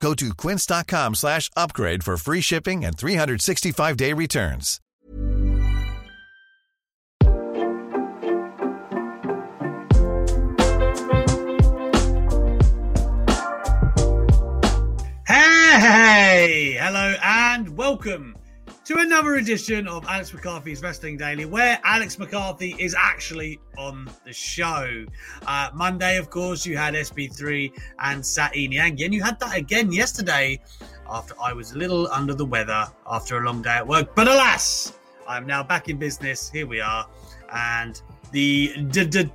Go to quince.com slash upgrade for free shipping and 365-day returns. Hey, hello, and welcome to another edition of Alex McCarthy's Wrestling Daily, where Alex McCarthy is actually on the show. Uh, Monday, of course, you had SB3 and Sat Iniangi, and you had that again yesterday after I was a little under the weather after a long day at work. But alas, I'm now back in business. Here we are, and the d- d- d-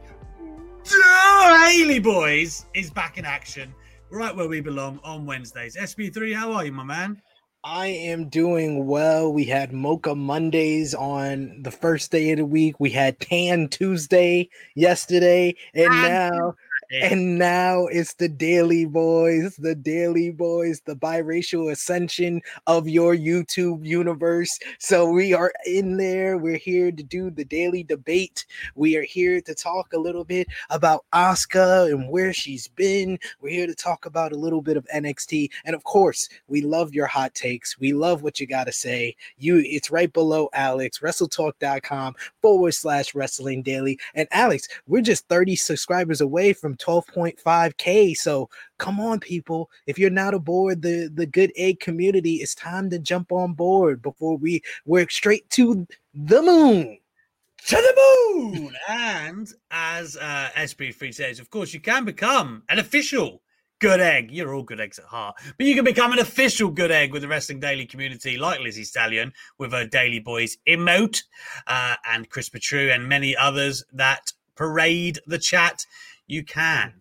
Daily Boys is back in action right where we belong on Wednesdays. SB3, how are you, my man? I am doing well. We had Mocha Mondays on the first day of the week. We had Tan Tuesday yesterday, and now and now it's the Daily Boys, the Daily Boys, the biracial ascension of your YouTube universe. So we are in there. We're here to do the daily debate. We are here to talk a little bit about Asuka and where she's been. We're here to talk about a little bit of NXT. And of course, we love your hot takes. We love what you got to say. You it's right below Alex, wrestletalk.com forward slash wrestling daily. And Alex, we're just 30 subscribers away from 12.5k. So come on, people. If you're not aboard the the good egg community, it's time to jump on board before we work straight to the moon. To the moon! and as uh, SB3 says, of course, you can become an official good egg. You're all good eggs at heart, but you can become an official good egg with the Wrestling Daily community, like Lizzie Stallion with her Daily Boys emote, uh, and Chris Petru, and many others that parade the chat. You can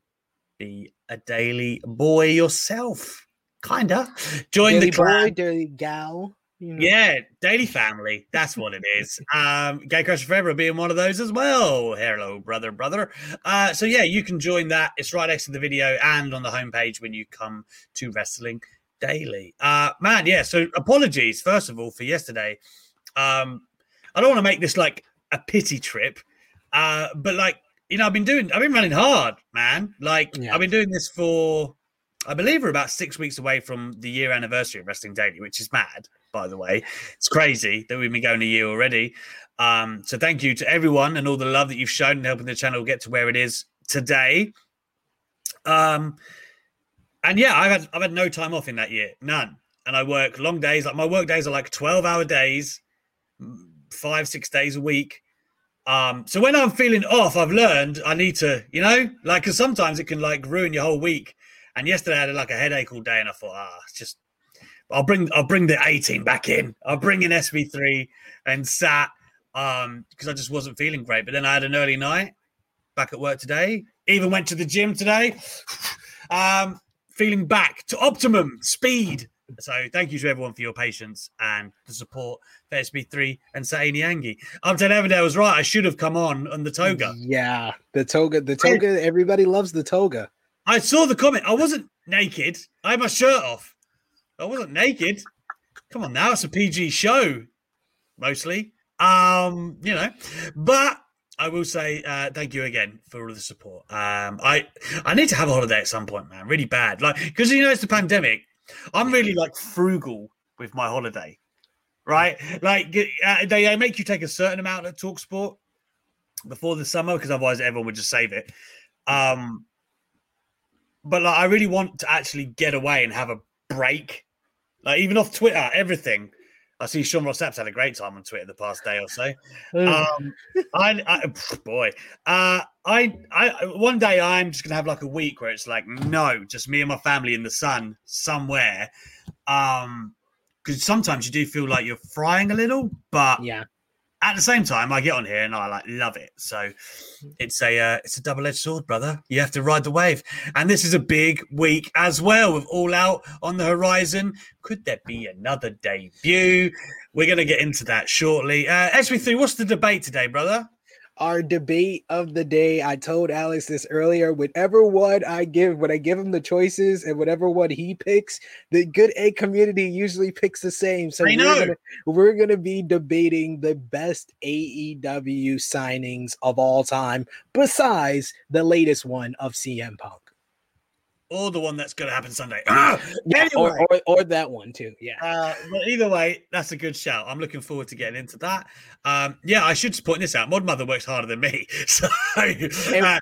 be a daily boy yourself, kinda. Join daily the clan. boy, daily gal. You know. Yeah, daily family. That's what it is. Um, Gay Crush Forever being one of those as well. Hello, brother, brother. Uh, so yeah, you can join that. It's right next to the video and on the homepage when you come to Wrestling Daily. Uh, man, yeah. So apologies first of all for yesterday. Um, I don't want to make this like a pity trip, uh, but like you know, I've been doing, I've been running hard, man. Like Yeah. I've been doing this for, I believe, we're about six weeks away from the year anniversary of Wrestling Daily, which is mad, by the way. It's crazy that we've been going a year already. Um, so thank you to everyone and all the love that you've shown in helping the channel get to where it is today. Um, and yeah, I've had I've had no time off in that year, none. And I work long days. Like my work days are like twelve hour days, five six days a week. Um, so when I'm feeling off, I've learned I need to, you know, like because sometimes it can like ruin your whole week. And yesterday I had like a headache all day, and I thought, ah, it's just I'll bring I'll bring the A team back in. I'll bring in SB3 and Sat um because I just wasn't feeling great. But then I had an early night back at work today. Even went to the gym today. um feeling back to optimum speed. So thank you to everyone for your patience and the support for SB3 and Saini Angi. Uptown Avondale was right. I should have come on on the toga. Yeah, the toga, the toga. Everybody loves the toga. I saw the comment. I wasn't naked. I had my shirt off. I wasn't naked. Come on now, it's a PG show, mostly. Um, you know, but I will say uh, thank you again for all the support. Um, I I need to have a holiday at some point, man. Really bad, like because you know it's the pandemic. I'm really like frugal with my holiday, right? Like uh, they, they make you take a certain amount at Talk Sport before the summer because otherwise everyone would just save it. Um, but like, I really want to actually get away and have a break, like even off Twitter, everything. I see Sean Ross Sapp's had a great time on Twitter the past day or so. Um, I, I boy, uh, I, I, one day I'm just gonna have like a week where it's like no, just me and my family in the sun somewhere. Um, because sometimes you do feel like you're frying a little, but yeah, at the same time, I get on here and I like love it. So it's a uh, it's a double edged sword, brother. You have to ride the wave, and this is a big week as well with All Out on the horizon. Could there be another debut? We're going to get into that shortly. Uh, SB3, what's the debate today, brother? Our debate of the day. I told Alex this earlier. Whatever one I give, when I give him the choices and whatever one he picks, the good egg community usually picks the same. So we're gonna, we're gonna be debating the best AEW signings of all time, besides the latest one of CM Punk. Or the one that's going to happen Sunday. Ah, Yeah, anyway. or, or or that one too. Yeah. Uh, but either way, that's a good shout. I'm looking forward to getting into that. Um, yeah, I should point this out. Mod Mother works harder than me, so uh,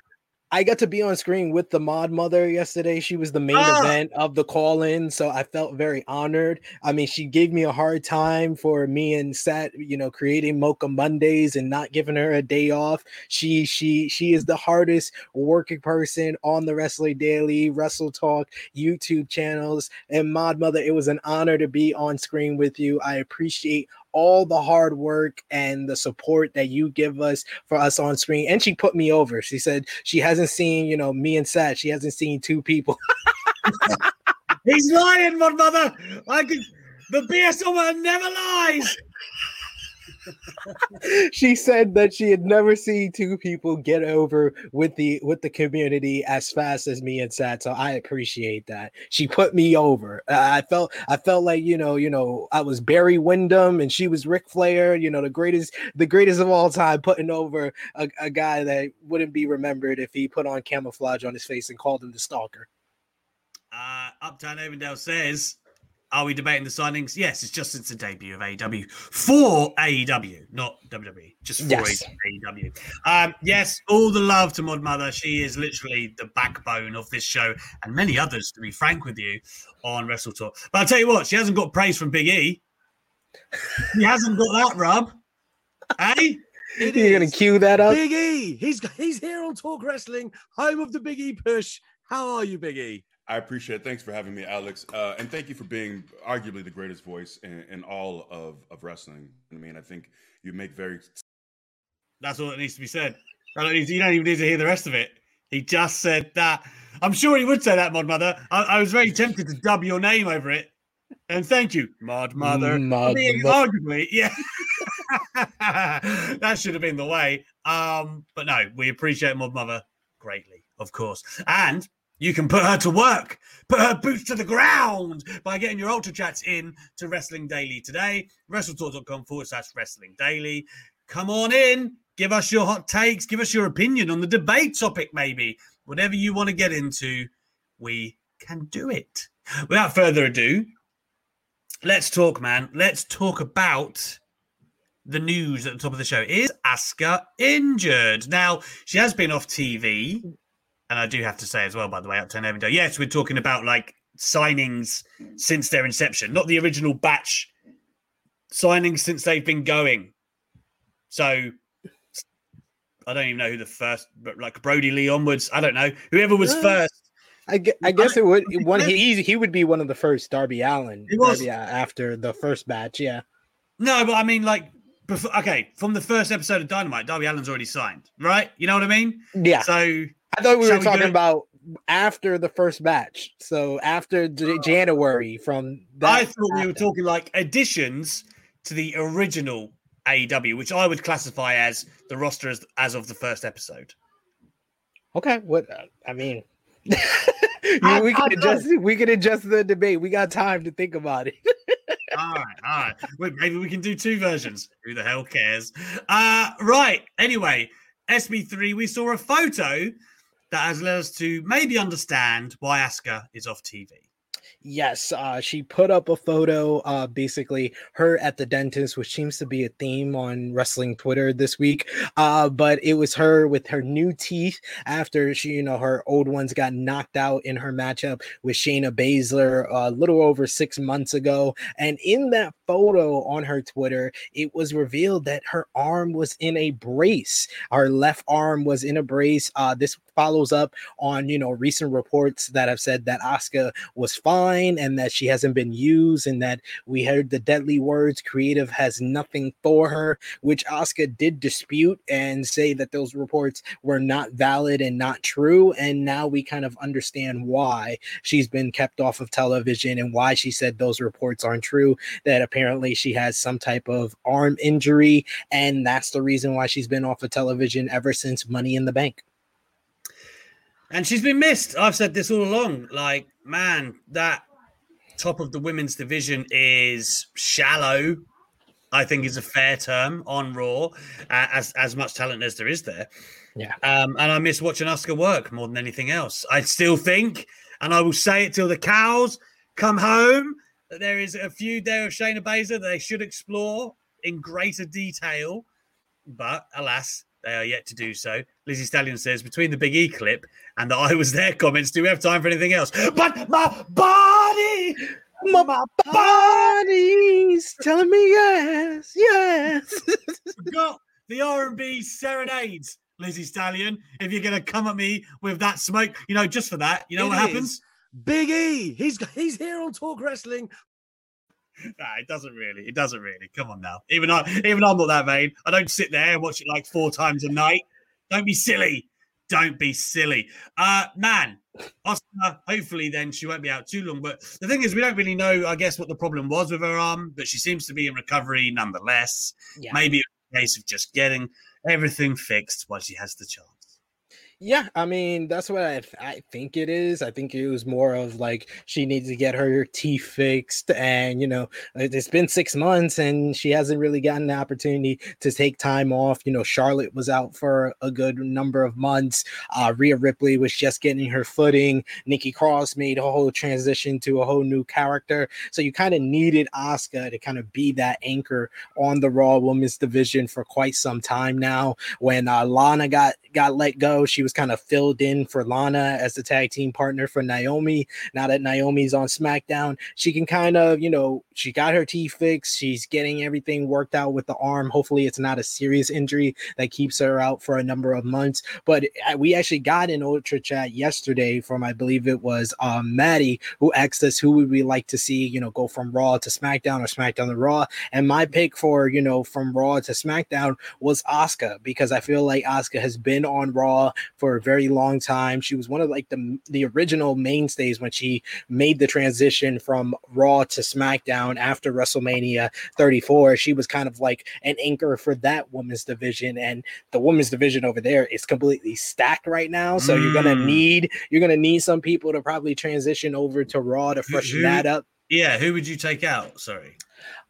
I got to be on screen with the mod mother yesterday. She was the main Ah. event of the call in, so I felt very honored. I mean, she gave me a hard time for me and Sat, you know, creating Mocha Mondays and not giving her a day off. She she she is the hardest working person on the Wrestling Daily, Wrestle Talk YouTube channels. And mod mother, it was an honor to be on screen with you. I appreciate all the hard work and the support that you give us for us on screen. And she put me over. She said she hasn't seen, you know, me and Sat. She hasn't seen two people. he's lying, my Mother. I could. The BSOmer never lies. she said that she had never seen two people get over with the with the community as fast as me and Sat. So I appreciate that. She put me over. I felt I felt like you know you know I was Barry Windham and she was Ric Flair. You know the greatest the greatest of all time, putting over a, a guy that wouldn't be remembered if he put on camouflage on his face and called him the stalker. Uh, Uptown Avondale says, "Are we debating the signings?" Yes, it's just since the debut of AEW for AEW, not WWE, just for Yes. AEW. Um, yes, all the love to Mod Mother. She is literally the backbone of this show and many others, to be frank with you, on Wrestle Talk. But I'll tell you what, she hasn't got praise from Big E. He hasn't got that rub. Hey, It You're gonna is cue that up. Big E. He's he's here on Talk Wrestling, home of the Big E push. How are you, Big E? I appreciate it. Thanks for having me, Alex. Uh, and thank you for being arguably the greatest voice in, in all of, of wrestling. I mean, I think you make very that's all that needs to be said. I don't need to- you don't even need to hear the rest of it. He just said that. I'm sure he would say that, Mod Mother. I, I was very tempted to dub your name over it. And thank you, Mod Mother. I Mod mean, Mo- arguably, yeah. that should have been the way. Um, but no, we appreciate Mod Mother greatly, of course. And you can put her to work, put her boots to the ground by getting your Ultra Chats in to Wrestling Daily today. WrestleTalk.com forward slash Wrestling Daily. Come on in, give us your hot takes, give us your opinion on the debate topic, maybe. Whatever you want to get into, we can do it. Without further ado, let's talk, man. Let's talk about the news at the top of the show. Is Asuka injured? Now, she has been off TV. And I do have to say as well, by the way, Uptown Avondale, yes, we're talking about like signings since their inception, not the original batch signings since they've been going. So I don't even know who the first, but like Brodie Lee onwards, I don't know. Whoever was Uh, first. I, gue- I guess it would one he he would be one of the first Darby Allin. Darby, uh, after the first batch, yeah. No, but I mean, like, before, okay, from the first episode of Dynamite, Darby Allin's already signed, right? You know what I mean? Yeah. So I thought we Shall were talking it? about after the first batch. So after J- January from that I thought we were talking like additions to the original AEW, which I would classify as the roster as, as of the first episode. Okay, what uh, I mean we can adjust we can adjust the debate. We got time to think about it. all right, all right. Maybe we can do two versions. Who the hell cares? Uh, right. Anyway, SB3, we saw a photo that has led us to maybe understand why Asuka is off TV. Yes, uh, she put up a photo, uh, basically her at the dentist, which seems to be a theme on wrestling Twitter this week. Uh, but it was her with her new teeth after she, you know, her old ones got knocked out in her matchup with Shayna Baszler a little over six months ago. And in that photo on her Twitter, it was revealed that her arm was in a brace. Her left arm was in a brace. Uh, this follows up on you know recent reports that have said that Asuka was fine and that she hasn't been used and that we heard the deadly words creative has nothing for her, which Asuka did dispute and say that those reports were not valid and not true. And now we kind of understand why she's been kept off of television and why she said those reports aren't true. That apparently she has some type of arm injury, and that's the reason why she's been off of television ever since Money in the Bank. And she's been missed. I've said this all along. Like, man, that top of the women's division is shallow. I think is a fair term on Raw, uh, as as much talent as there is there. Yeah. Um, and I miss watching Asuka work more than anything else. I still think, and I will say it till the cows come home, that there is a few there of Shayna Baszler that they should explore in greater detail. But alas, they are yet to do so. Lizzie Stallion says, between the Big E clip and the I was there comments, do we have time for anything else? But my body, My, my body's telling me yes, yes. forgot the R&B serenades, Lizzie Stallion. If you're going to come at me with that smoke, you know, just for that, you know It what is. happens? Big E. He's he's here on Talk Wrestling. Nah, it doesn't really. It doesn't really. Come on now. Even I, even I'm not that vain. I don't sit there and watch it like four times a night. Don't be silly. Don't be silly. Uh man, Asuka, hopefully then she won't be out too long. But the thing is, we don't really know, I guess, what the problem was with her arm, but she seems to be in recovery nonetheless. Yeah. Maybe a case of just getting everything fixed while she has the chance. Yeah, I mean that's what I, I think it is. I think it was more of like she needs to get her teeth fixed, and you know it- it's been six months and she hasn't really gotten the opportunity to take time off. You know, Charlotte was out for a good number of months. Uh, Rhea Ripley was just getting her footing. Nikki Cross made a whole transition to a whole new character, so you kind of needed Asuka to kind of be that anchor on the Raw Women's division for quite some time now. When uh, Lana got got let go, she was kind of filled in for Lana as the tag team partner for Naomi. Now that Naomi's on SmackDown, she can kind of, you know, she got her teeth fixed. She's getting everything worked out with the arm. Hopefully, it's not a serious injury that keeps her out for a number of months. But uh, we actually got an ultra chat yesterday from, I believe it was um, Maddie, who asked us who would we like to see, you know, go from Raw to SmackDown or SmackDown to Raw. And my pick for, you know, from Raw to SmackDown was Asuka because I feel like Asuka has been on Raw for a very long time. She was one of like the the original mainstays when she made the transition from Raw to SmackDown after WrestleMania 34. She was kind of like an anchor for that women's division, and the women's division over there is completely stacked right now. So you're gonna Mm. need you're gonna need some people to probably transition over to Raw to freshen who- that up. Yeah, who would you take out? Sorry.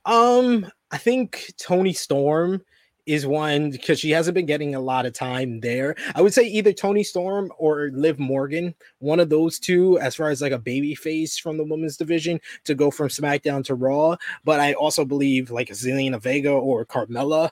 Um, I think Toni Storm is one because she hasn't been getting a lot of time there. I would say either Toni Storm or Liv Morgan, one of those two, as far as like a baby face from the women's division to go from SmackDown to Raw. But I also believe like Zelina Vega or Carmella.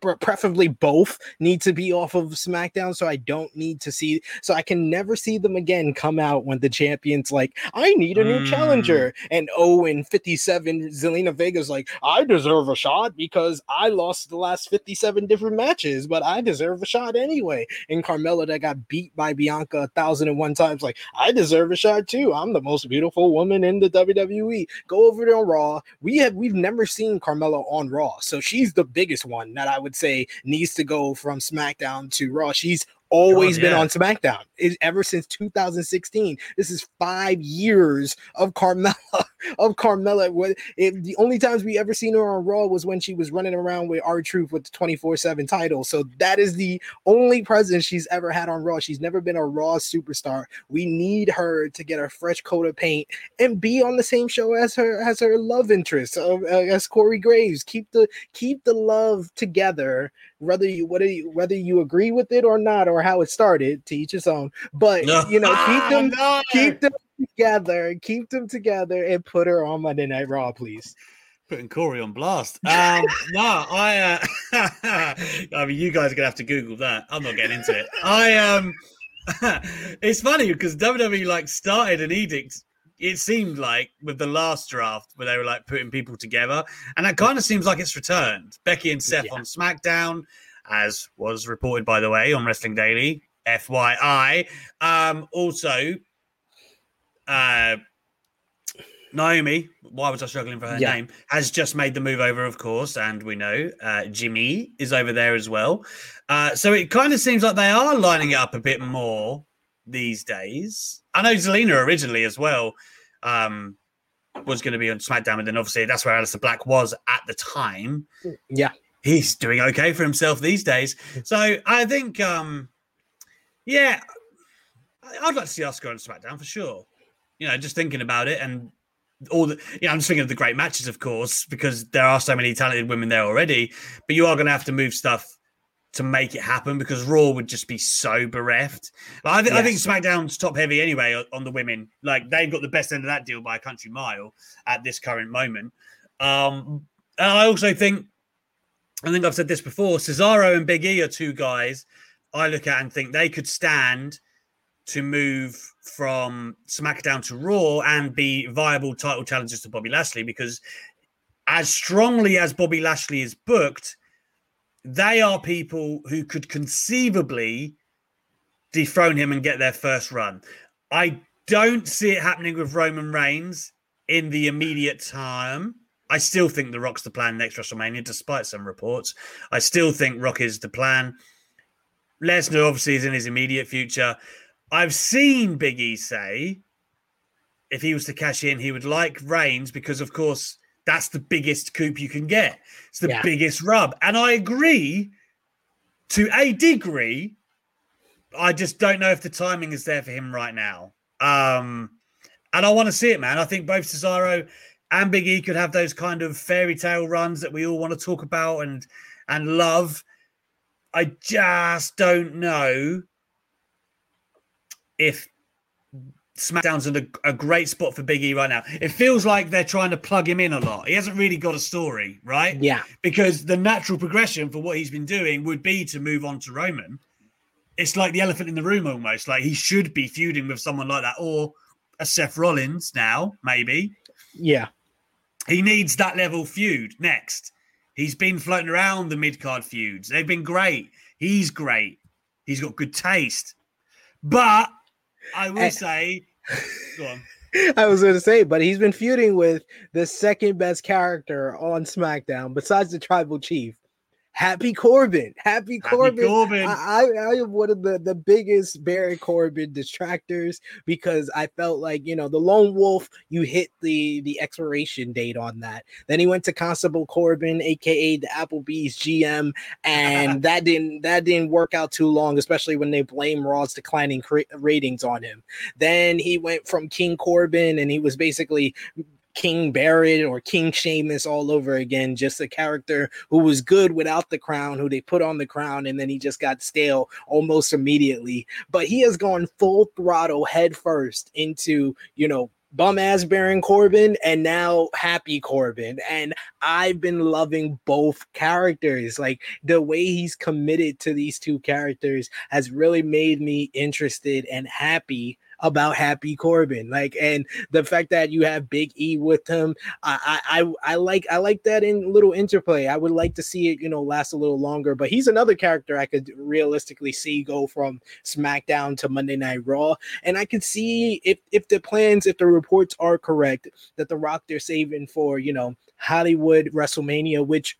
Pre- Preferably both need to be off of SmackDown, so I don't need to see. So I can never see them again come out when the champion's like, "I need a new Mm. challenger," and oh, in 57, Zelina Vega's like, I deserve a shot because I lost the last 57 different matches, but I deserve a shot anyway. And Carmella that got beat by Bianca a thousand and one times, like, I deserve a shot too. I'm the most beautiful woman in the WWE. Go over to Raw. We have we've never seen Carmella on Raw, so she's the biggest one that I would say needs to go from SmackDown to Raw. She's always God, been on SmackDown It- ever since 2016. This is five years of Carmella of Carmella. What the only times we ever seen her on Raw was when she was running around with R-Truth with the 24 7 title. So that is the only presence she's ever had on Raw. She's never been a Raw superstar. We need her to get a fresh coat of paint and be on the same show as her as her love interest uh, uh, as Corey Graves. Keep the keep the love together, whether you whether you, whether you agree with it or not, or how it started. To each his own. But you know, keep them No! keep them together, keep them together, and put her on Monday Night Raw, please. putting Corey on blast. Um, no, I. Uh, I mean, you guys are gonna have to Google that. I'm not getting into it. I um, it's funny because WWE like started an edict. It seemed like with the last draft where they were like putting people together, and that kind of seems like it's returned. Becky and Seth Yeah. on SmackDown, as was reported by the way on Wrestling Daily. FYI. Um, also, uh, Naomi, why was I struggling for her Yeah. name? Has just made the move over, of course, and we know uh, Jimmy is over there as well. Uh, so it kind of seems like they are lining it up a bit more these days. I know Zelina originally as well um, was going to be on SmackDown, and then obviously that's where Aleister Black was at the time. Yeah. He's doing okay for himself these days. So I think, um, yeah, I'd like to see Asuka on SmackDown for sure. You know, just thinking about it and all the, yeah, I'm just thinking of the great matches, of course, because there are so many talented women there already. But you are going to have to move stuff to make it happen because Raw would just be so bereft. Like, I, th- I think SmackDown's top heavy anyway on the women. Like they've got the best end of that deal by a country mile at this current moment. Um, and I also think, I think I've said this before. Cesaro and Big E are two guys I look at and think they could stand to move from SmackDown to Raw and be viable title challengers to Bobby Lashley because as strongly as Bobby Lashley is booked, they are people who could conceivably dethrone him and get their first run. I don't see it happening with Roman Reigns in the immediate time. I still think The Rock's the plan next WrestleMania, despite some reports. I still think Rock is the plan. Lesnar obviously is in his immediate future. I've seen Big E say if he was to cash in, he would like Reigns because, of course, that's the biggest coup you can get. It's the Yeah. biggest rub. And I agree to a degree. I just don't know if the timing is there for him right now. Um, and I want to see it, man. I think both Cesaro and Big E could have those kind of fairy tale runs that we all want to talk about and and love. I just don't know if SmackDown's in a, a great spot for Big E right now. It feels like they're trying to plug him in a lot. He hasn't really got a story, right? Yeah. Because the natural progression for what he's been doing would be to move on to Roman. It's like the elephant in the room almost. Like he should be feuding with someone like that or a Seth Rollins now, maybe. Yeah. He needs that level feud next. He's been floating around the mid card feuds. They've been great. He's great. He's got good taste. But I will Eh. say, go on. I was going to say, but he's been feuding with the second best character on SmackDown besides the Tribal Chief. Happy Corbin. Happy Happy Corbin. Corbin. I, I, I am one of the, the biggest Baron Corbin distractors because I felt like, you know, the lone wolf, you hit the the expiration date on that. Then he went to Constable Corbin, aka the Applebee's GM, and that didn't that didn't work out too long, especially when they blame Raw's declining cra- ratings on him. Then he went from King Corbin and he was basically King Barrett or King Sheamus all over again, just a character who was good without the crown, who they put on the crown, and then he just got stale almost immediately. But he has gone full throttle head first into, you know, bum ass Baron Corbin and now happy Corbin. And I've been loving both characters. Like the way he's committed to these two characters has really made me interested and happy about happy Corbin. Like, and the fact that you have Big E with him, I, I, I, like, I like that in little interplay. I would like to see it, you know, last a little longer. But he's another character I could realistically see go from SmackDown to Monday Night Raw, and I could see if if the plans, if the reports are correct, that the Rock they're saving for, you know, Hollywood WrestleMania, which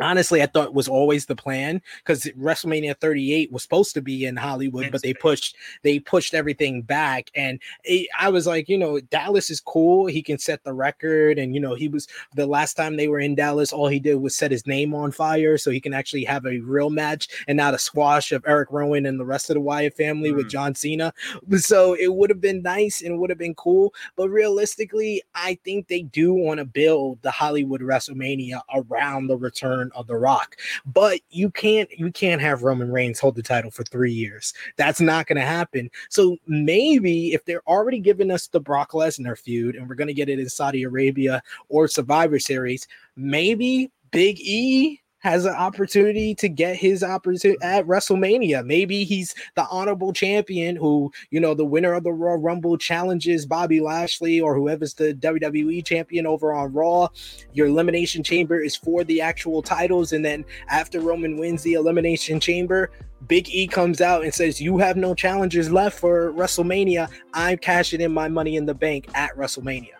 honestly I thought was always the plan because WrestleMania 38 was supposed to be in Hollywood, but they pushed they pushed everything back. And it, I was like, you know, Dallas is cool. He can set the record, and you know, he was the last time they were in Dallas, all he did was set his name on fire, so he can actually have a real match and not a squash of Erick Rowan and the rest of the Wyatt family with Mm. John Cena. So it would have been nice and would have been cool. But realistically, I think they do want to build the Hollywood WrestleMania around the of The Rock. But you can't you can't have Roman Reigns hold the title for three years. That's not going to happen. So maybe if they're already giving us the Brock Lesnar feud and we're going to get it in Saudi Arabia or Survivor Series, maybe Big E has an opportunity to get his opportunity at WrestleMania. Maybe he's the honorable champion who, you know, the winner of the Raw Rumble challenges Bobby Lashley or whoever's the WWE champion over on Raw. Your elimination chamber is for the actual titles. And then after Roman wins the elimination chamber, Big E comes out and says, You have no challengers left for WrestleMania. I'm cashing in my money in the bank at WrestleMania.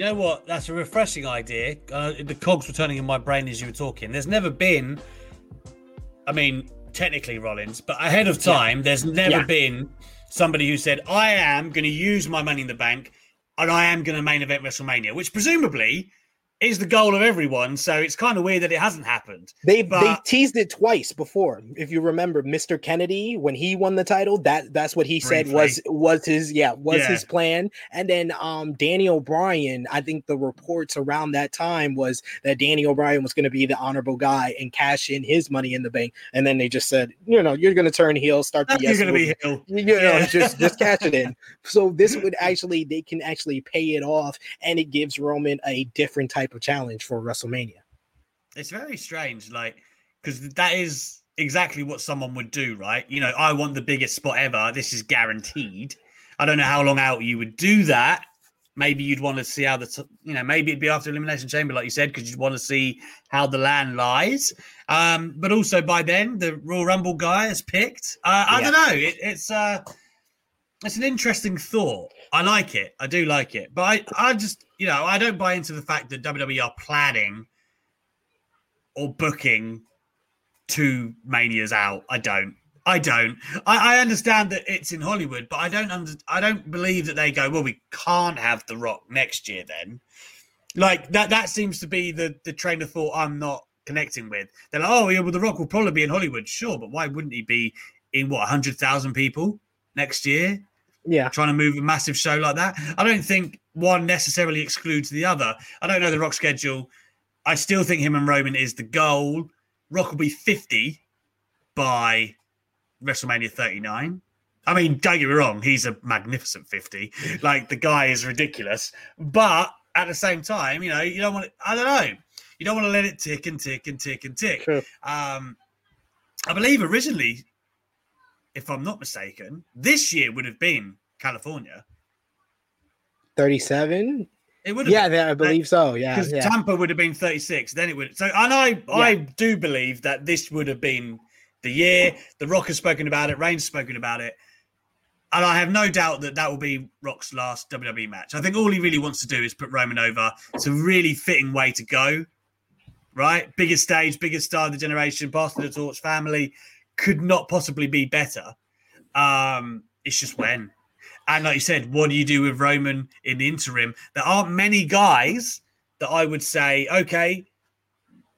You know what? That's a refreshing idea. Uh, the cogs were turning in my brain as you were talking. There's never been, I mean, technically Rollins, but ahead of time, there's never Yeah. been somebody who said, I am going to use my money in the bank and I am going to main event WrestleMania, which presumably is the goal of everyone. So it's kind of weird that it hasn't happened. They But- they teased it twice before. If you remember, Mr. Kennedy when he won the title, that that's what he said was was his yeah was Yeah. his plan. And then um Daniel Bryan, I think the reports around that time was that Daniel Bryan was going to be the honorable guy and cash in his money in the bank. And then they just said, you know, you're going to turn heel, start the You're going to be. Hill. you know, Yeah. just just cash it in. So this would actually they can actually pay it off, and it gives Roman a different type of challenge for WrestleMania. It's very strange, like because that is exactly what someone would do, right? You know, I want the biggest spot ever. This is guaranteed. I don't know how long out you would do that. Maybe you'd want to see how the, t- you know, maybe it'd be after Elimination Chamber, like you said, because you'd want to see how the land lies. Um, but also by then, the Royal Rumble guy is picked. Uh, I Yeah. don't know. It, it's uh, it's an interesting thought. I like it. I do like it. But I, I just, you know, I don't buy into the fact that WWE are planning or booking two manias out. I don't. I don't. I, I understand that it's in Hollywood, but I don't under, I don't believe that they go, well, we can't have The Rock next year then. Like that that seems to be the the train of thought I'm not connecting with. They're like, oh yeah, well, The Rock will probably be in Hollywood, sure, but why wouldn't he be in what hundred thousand people next year? Yeah, trying to move a massive show like that. I don't think one necessarily excludes the other. I don't know the Rock schedule. I still think him and Roman is the goal. Rock will be 50 by WrestleMania 39. I mean, don't get me wrong, he's a magnificent 50. Like the guy is ridiculous. But at the same time, you know, you don't want to, I don't know. You don't want to let it tick and tick and tick and tick. True. Um, I believe originally, if I'm not mistaken, this year would have been California. thirty-seven. It would have Yeah, yeah, I believe so. Yeah, because yeah. Tampa would have been 36. Then it would. So, and I, I do believe that this would have been the year. The Rock has spoken about it. Reigns spoken about it, and I have no doubt that that will be Rock's last WWE match. I think all he really wants to do is put Roman over. It's a really fitting way to go. Right, biggest stage, biggest star of the generation, passing the torch, family could not possibly be better. Um, it's just when. And like you said, what do you do with Roman in the interim? There aren't many guys that I would say, okay,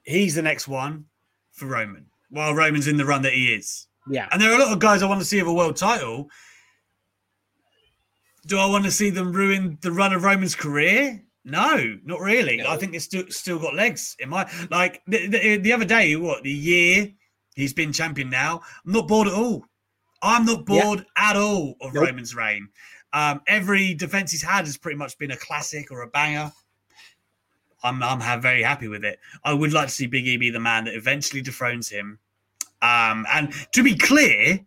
he's the next one for Roman, while Roman's in the run that he is. yeah. And there are a lot of guys I want to see have a world title. Do I want to see them ruin the run of Roman's career? No, not really. I think it's still still got legs in my like the, the, the other day. What the year he's been champion now? I'm not bored at all. I'm not Yeah. bored at all of Nope. Roman's reign. Um, every defense he's had has pretty much been a classic or a banger. I'm I'm very happy with it. I would like to see Big E be the man that eventually dethrones him. Um, and to be clear,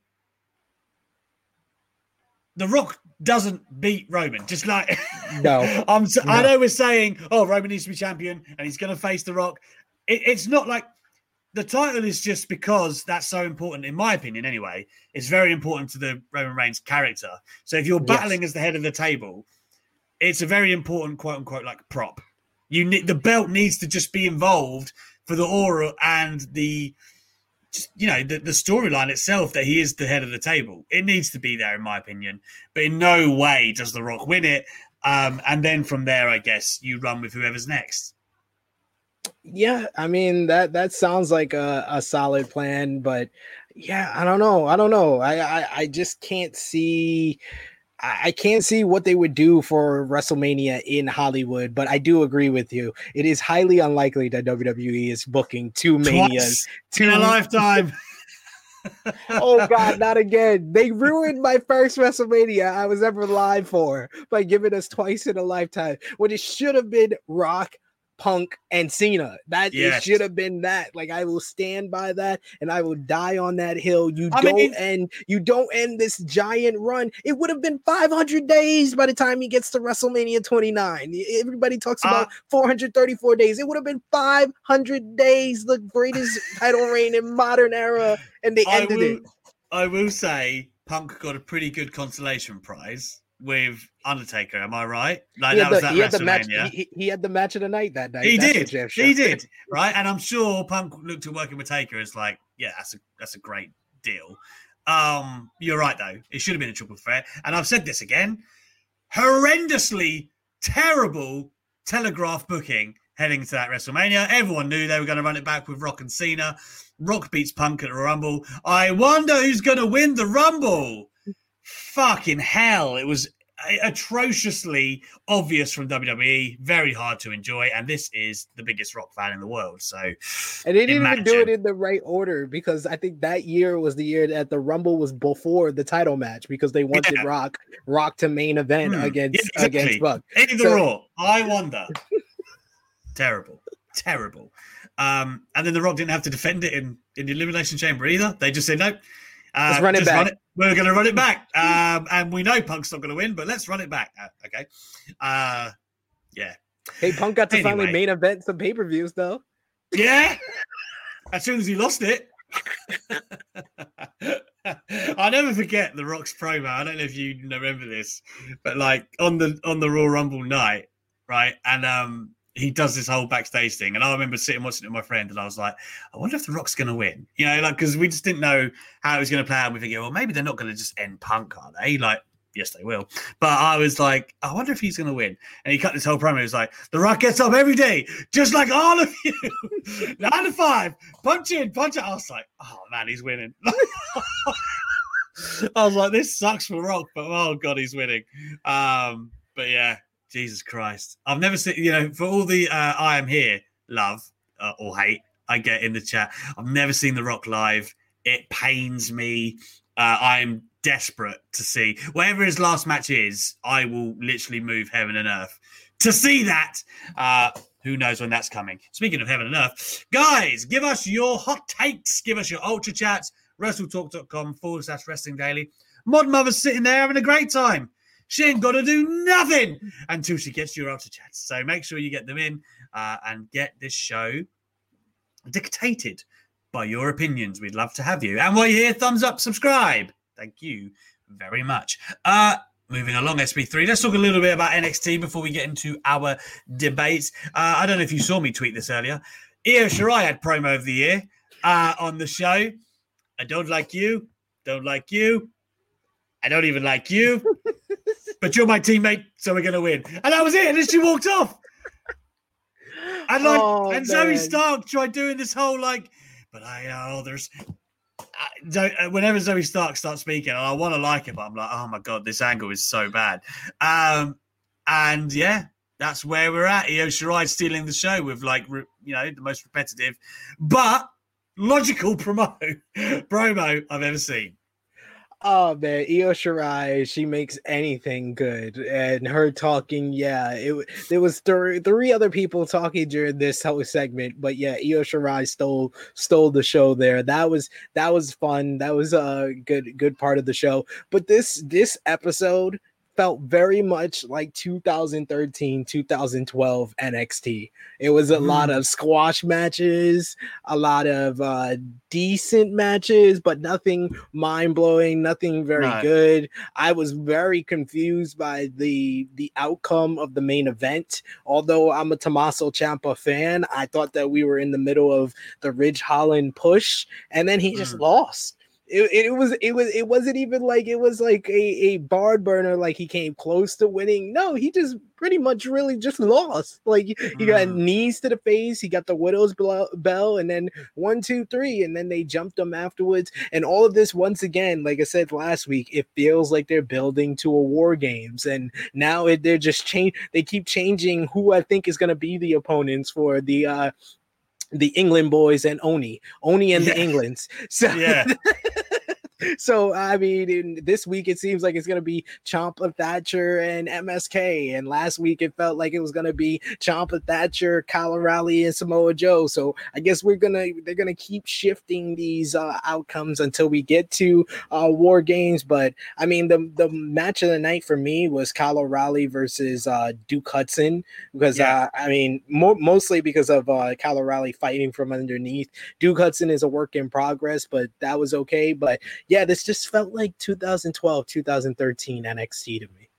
The Rock doesn't beat Roman. Just like No. I'm. s- I No. know we're saying, oh, Roman needs to be champion and he's going to face The Rock. It, it's not like the title is just because that's so important, in my opinion. Anyway, it's very important to the Roman Reigns character. So if you're Yes. battling as the head of the table, it's a very important quote unquote like prop. You need the belt needs to just be involved for the aura and the just, you know the, the storyline itself that he is the head of the table. It needs to be there, in my opinion. But in no way does The Rock win it. Um, and then from there, I guess you run with whoever's next. Yeah, I mean that that sounds like a, a solid plan, but yeah, I don't know. I don't know. I, I I just can't see I can't see what they would do for WrestleMania in Hollywood, but I do agree with you. It is highly unlikely that WWE is booking two manias. Twice in a lifetime. oh God, not again! They ruined my first WrestleMania I was ever live for by giving us twice in a lifetime when it should have been Rock, Punk, and Cena. That Yes. it should have been that. Like I will stand by that, and I will die on that hill. You I don't mean- end. You don't end this giant run. It would have been 500 days by the time he gets to WrestleMania 29. Everybody talks about Uh, 434 days. It would have been 500 days, the greatest title reign in modern era, and they I ended will, it. I will say Punk got a pretty good consolation prize with Undertaker. Am I right? Like he that had, was the, that he had the match. WrestleMania. He, he had the match of the night that night. He That's did. He did. Right. And I'm sure Punk looked at working with Taker as like, yeah, that's a that's a great deal. Um, you're right though. It should have been a triple threat. And I've said this again. Horrendously terrible telegraph booking heading to that WrestleMania. Everyone knew they were going to run it back with Rock and Cena. Rock beats Punk at the Rumble. I wonder who's going to win the Rumble. Fucking hell. It was atrociously obvious from WWE, very hard to enjoy, and this is the biggest rock fan in the world. So, And they didn't even do it in the right order because I think that year was the year that the Rumble was before the title match because they wanted Yeah. Rock Rock to main event Hmm. against Yeah, against exactly. Buck. either So- or, I wonder. terrible, terrible. Um, and then The Rock didn't have to defend it in, in the Elimination Chamber either. They just said, no, uh, Let's run it back." We're going to run it back. Um, and we know Punk's not going to win, but let's run it back. Uh, okay. Uh, yeah. Hey, Punk got to finally main event some pay per views though. Yeah. As soon as he lost it. I'll never forget the Rock's promo. I don't know if you remember this, but like on the on the Raw Rumble night, right? And um he does this whole backstage thing. And I remember sitting watching it with my friend, and I was like, I wonder if the Rock's gonna win. You know, like because we just didn't know how it was gonna play out. We thinking, well, maybe they're not gonna just end punk, are they? Like, yes, they will. But I was like, I wonder if he's gonna win. And he cut this whole promo. He was like, The Rock gets up every day, just like all of you. Nine to five, punch in, punch out. I was like, oh man, he's winning. I was like, this sucks for Rock, but oh god, he's winning. Um, but yeah, Jesus Christ, I've never seen you know for all the uh, I am here love uh, or hate I get in the chat. I've never seen The Rock live. It pains me. Uh, I'm desperate to see whatever his last match is. I will literally move heaven and earth to see that. Uh, who knows when that's coming? Speaking of heaven and earth, guys, give us your hot takes. Give us your ultra chats. WrestleTalk.com forward slash wrestling daily. Mod Mother's sitting there having a great time. She ain't got to do nothing until she gets your ultra chats. So make sure you get them in uh, and get this show dictated by your opinions. We'd love to have you. And while you're here, thumbs up, subscribe. Thank you very much. Uh, moving along, SB3, let's talk a little bit about NXT before we get into our debates. Uh, I don't know if you saw me tweet this earlier. Io Shirai had promo of the year uh, on the show. I don't like you. Don't like you. I don't even like you. but you're my teammate, so we're gonna win. And that was it. And then she walked off. And like, Oh, and Zoey man. Stark tried doing this whole like, but I know there's. I don't- uh, Whenever Zoey Stark starts speaking, I want to like it, but I'm like, oh my god, this angle is so bad. Um, and yeah, that's where we're at. Io Shirai stealing the show with like, you know, the most repetitive, but logical promo promo I've ever seen. Oh man, Io Shirai, she makes anything good, and her talking, yeah, it there was three three other people talking during this whole segment, but yeah, Io Shirai stole stole the show there. That was that was fun. That was a good good part of the show. But this this episode felt very much like 2013 2012 NXT. It was a lot of squash matches, a lot of uh decent matches, but nothing mind blowing, nothing very No. good. I was very confused by the the outcome of the main event. Although I'm a Tommaso Ciampa fan, I thought that we were in the middle of the Ridge Holland push, and then he just Mm. lost. It, it was it was it wasn't even like it was like a, a barn burner like he came close to winning. No he just pretty much really just lost. Like he got Mm. knees to the face he got the Willow's Bell, bell and then one two three and then they jumped him afterwards. And all of this once again like i said last week it feels like they're building to a war games. And now it, they're just change they keep changing who i think is going to be the opponents for the uh the England boys and Oni, Oni and the Englands. So Yeah. so I mean, in this week it seems like it's gonna be Ciampa Thatcher and MSK, and last week it felt like it was gonna be Ciampa Thatcher, Kyle O'Reilly, and Samoa Joe. So I guess we're gonna they're gonna keep shifting these uh, outcomes until we get to uh, War Games. But I mean, the the match of the night for me was Kyle O'Reilly versus uh, Duke Hudson because Yeah. uh, I mean, mo- mostly because of uh, Kyle O'Reilly fighting from underneath. Duke Hudson is a work in progress, but that was okay. But yeah, this just felt like 2012, 2013 NXT to me.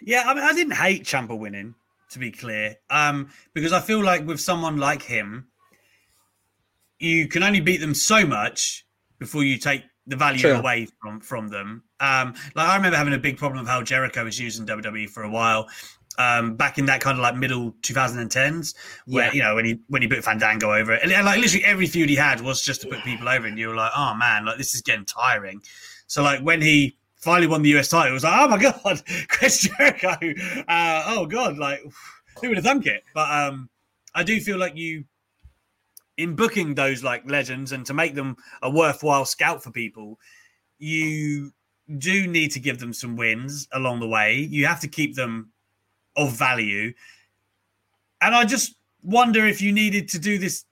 Yeah, I mean, I didn't hate Ciampa winning, to be clear, um, because I feel like with someone like him, you can only beat them so much before you take the value True. away from from them. Um, like I remember having a big problem with how Jericho was using WWE for a while. Um, back in that kind of like middle 2010s, where Yeah. you know when he when he put Fandango over it, and, and, like literally every feud he had was just to put people over, and you were like, oh man, like this is getting tiring. So like when he finally won the US title, it was like, oh my god, Chris Jericho. Uh, oh god, like who would have thunk it? But um, I do feel like you, in booking those like legends and to make them a worthwhile scout for people, you do need to give them some wins along the way. You have to keep them of value. And I just wonder if you needed to do this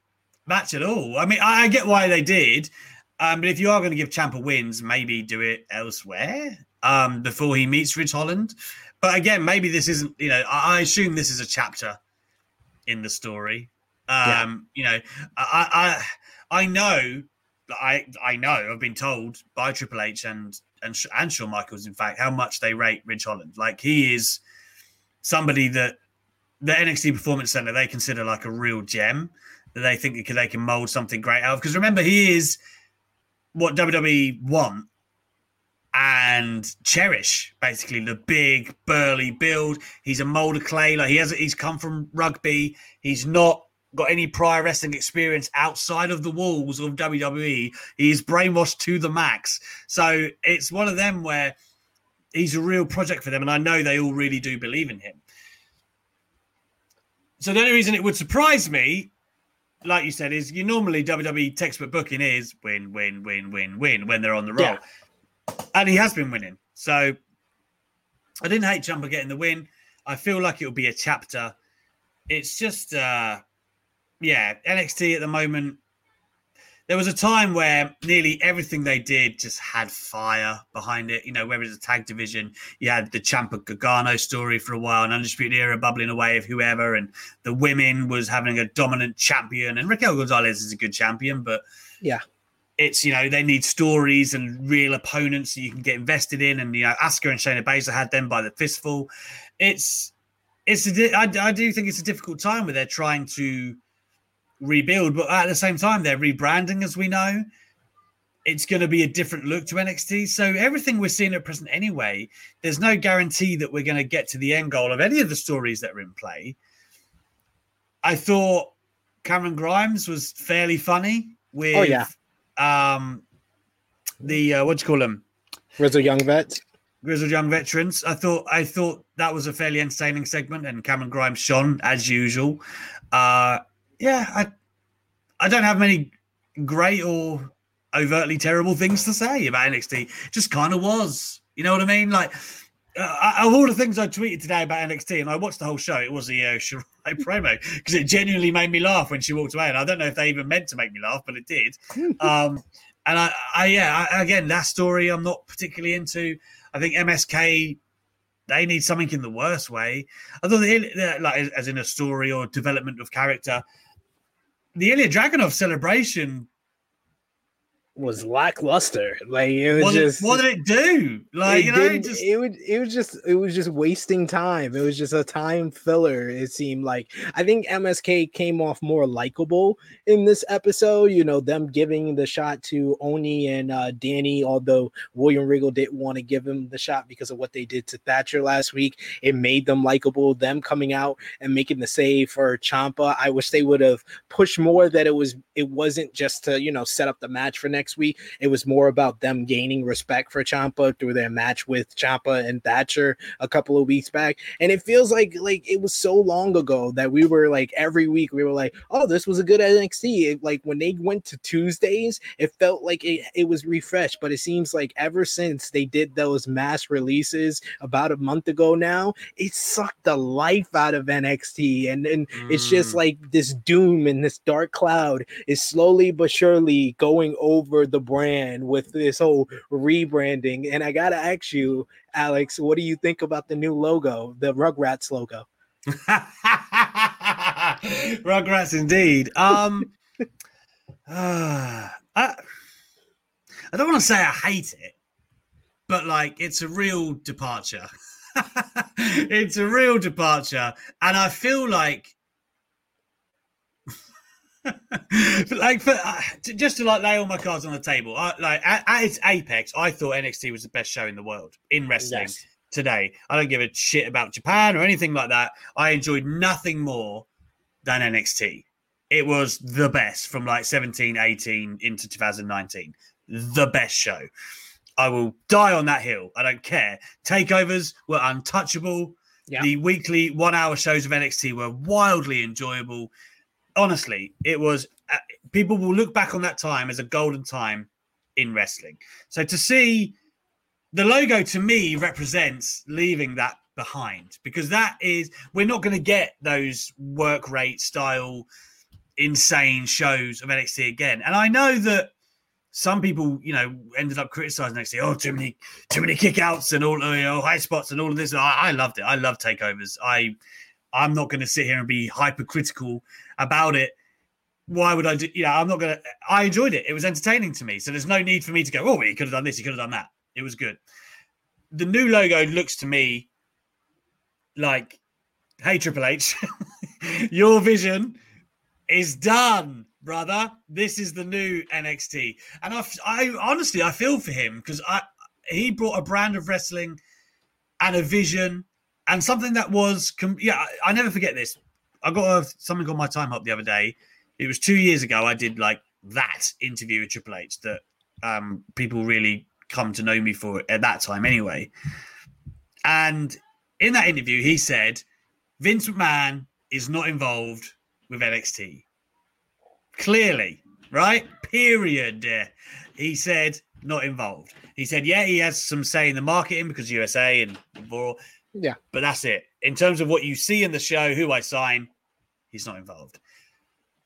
match at all. I mean, I, I get why they did. Um, but if you are going to give Ciampa wins, maybe do it elsewhere um, before he meets Ridge Holland. But again, maybe this isn't. You know, I, I assume this is a chapter in the story. Um, You know, I, I I know I I know I've been told by Triple H and and and Shawn Michaels, in fact, how much they rate Ridge Holland. Like he is somebody that the NXT Performance Center they consider like a real gem that they think they can, they can mold something great out of. Because remember, he is what WWE want and cherish basically the big burly build. He's a mold of clay. Like he has, he's come from rugby. He's not got any prior wrestling experience outside of the walls of WWE. He's brainwashed to the max. So it's one of them where he's a real project for them, and I know they all really do believe in him. So the only reason it would surprise me, like you said, is you normally WWE textbook booking is win, win, win, win, win when they're on the roll, Yeah. and he has been winning. So I didn't hate Ciampa getting the win. I feel like it'll be a chapter. It's just, uh yeah, NXT at the moment. There was a time where nearly everything they did just had fire behind it. You know, whether it's a tag division, you had the Ciampa Gargano story for a while, an undisputed era bubbling away of whoever, and the women was having a dominant champion. And Raquel Gonzalez is a good champion, but Yeah. it's you know they need stories and real opponents that you can get invested in. And you know, Asuka and Shayna Baszler had them by the fistful. It's it's a I do think it's a difficult time where they're trying to rebuild, but at the same time they're rebranding, as we know. It's going to be a different look to NXT. So everything we're seeing at present, anyway, there's no guarantee that we're going to get to the end goal of any of the stories that are in play. I thought Cameron Grimes was fairly funny with Oh, yeah. um the uh, what do you call them Grizzle Young Vets. grizzled young veterans. I thought I thought that was a fairly entertaining segment, and Cameron Grimes shone as usual. Uh, yeah, I I don't have many great or overtly terrible things to say about NXT. Just kind of was, you know what I mean? Like uh, of all the things I tweeted today about NXT, and I watched the whole show, it was the uh, Shirai promo because it genuinely made me laugh when she walked away, and I don't know if they even meant to make me laugh, but it did. Um, and I, I yeah, I, again, that story I'm not particularly into. I think MSK they need something in the worst way. I thought the, the- like as in a story or development of character. The Ilja Dragunov celebration was lackluster. Like it was What, just did, what did it do? Like it you know, just it would it was just it was just wasting time. It was just a time filler. It seemed like I think MSK came off more likable in this episode. You know, them giving the shot to Oney and uh, Danny, although William Regal didn't want to give him the shot because of what they did to Thatcher last week. It made them likable. Them coming out and making the save for Ciampa. I wish they would have pushed more that it was it wasn't just to you know set up the match for next week. It was more about them gaining respect for Ciampa through their match with Ciampa and Thatcher a couple of weeks back. And it feels like like it was so long ago that we were like every week we were like, oh, this was a good NXT. It- like when they went to Tuesdays, it felt like it, it was refreshed. But it seems like ever since they did those mass releases about a month ago now, it sucked the life out of NXT. And and it's just Mm. like this doom and this dark cloud is slowly but surely going over the brand with this whole rebranding. And I gotta ask you, Alex, what do you think about the new logo, the Rugrats logo? Rugrats indeed. Um, ah, I, I don't want to say I hate it, but like it's a real departure. it's a real departure, and I feel like. Like for uh, just to like lay all my cards on the table, I, like at, at its apex, I thought NXT was the best show in the world in wrestling Yes. today. I don't give a shit about Japan or anything like that. I enjoyed nothing more than NXT. It was the best from like 17, 18 into 2019. The best show. I will die on that hill. I don't care. Takeovers were untouchable. Yeah. The weekly one hour shows of NXT were wildly enjoyable. Honestly, it was. Uh, people will look back on that time as a golden time in wrestling. So to see the logo to me represents leaving that behind because that is we're not going to get those work rate style insane shows of NXT again. And I know that some people, you know, ended up criticizing NXT. Oh, too many, too many kickouts and all, you know, high spots and all of this. I, I loved it. I love takeovers. I, I'm not going to sit here and be hypercritical about it. Why would I do? Know, I'm not going to. I enjoyed it. It was entertaining to me. So there's no need for me to go. Oh, he could have done this. He could have done that. It was good. The new logo looks to me like, hey Triple H, your vision is done, brother. This is the new NXT, and I, I honestly I feel for him because I he brought a brand of wrestling and a vision and something that was yeah I, never forget this. I got a, something on my time up the other day. It was two years ago. I did like that interview with Triple H that um, people really come to know me for at that time anyway. And in that interview, he said Vince McMahon is not involved with NXT. Clearly, right? Period. He said not involved. He said, yeah, he has some say in the marketing because USA and Yeah. but that's it. In terms of what you see in the show, who I sign, he's not involved.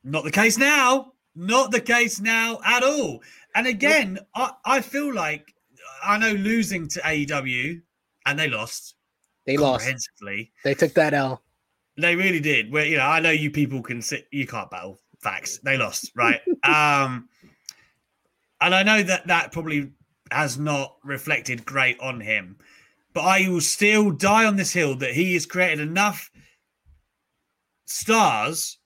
Not the case now. Not the case now at all. And again, I, I feel like I know losing to AEW, and they lost They lost. comprehensively. They took that L. They really did. Where you know, I know you people can sit. You can't battle facts. They lost, right? um, and I know that that probably has not reflected great on him, but I will still die on this hill that he has created enough stars.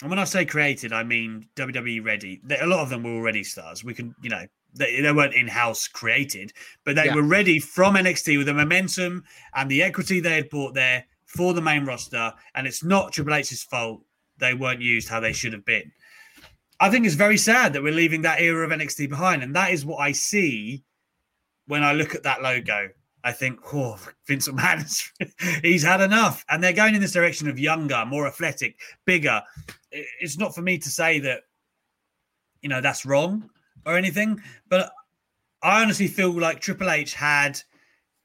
And when I say created, I mean WWE ready. A lot of them were already stars. We can, you know, they, they weren't in-house created, but they Yeah. were ready from NXT with the momentum and the equity they had brought there for the main roster. And it's not Triple H's fault they weren't used how they should have been. I think it's very sad that we're leaving that era of NXT behind, and that is what I see when I look at that logo. I think, oh, Vince McMahon, he's had enough, and they're going in this direction of younger, more athletic, bigger. It's not for me to say that, you know, that's wrong or anything, but I honestly feel like Triple H had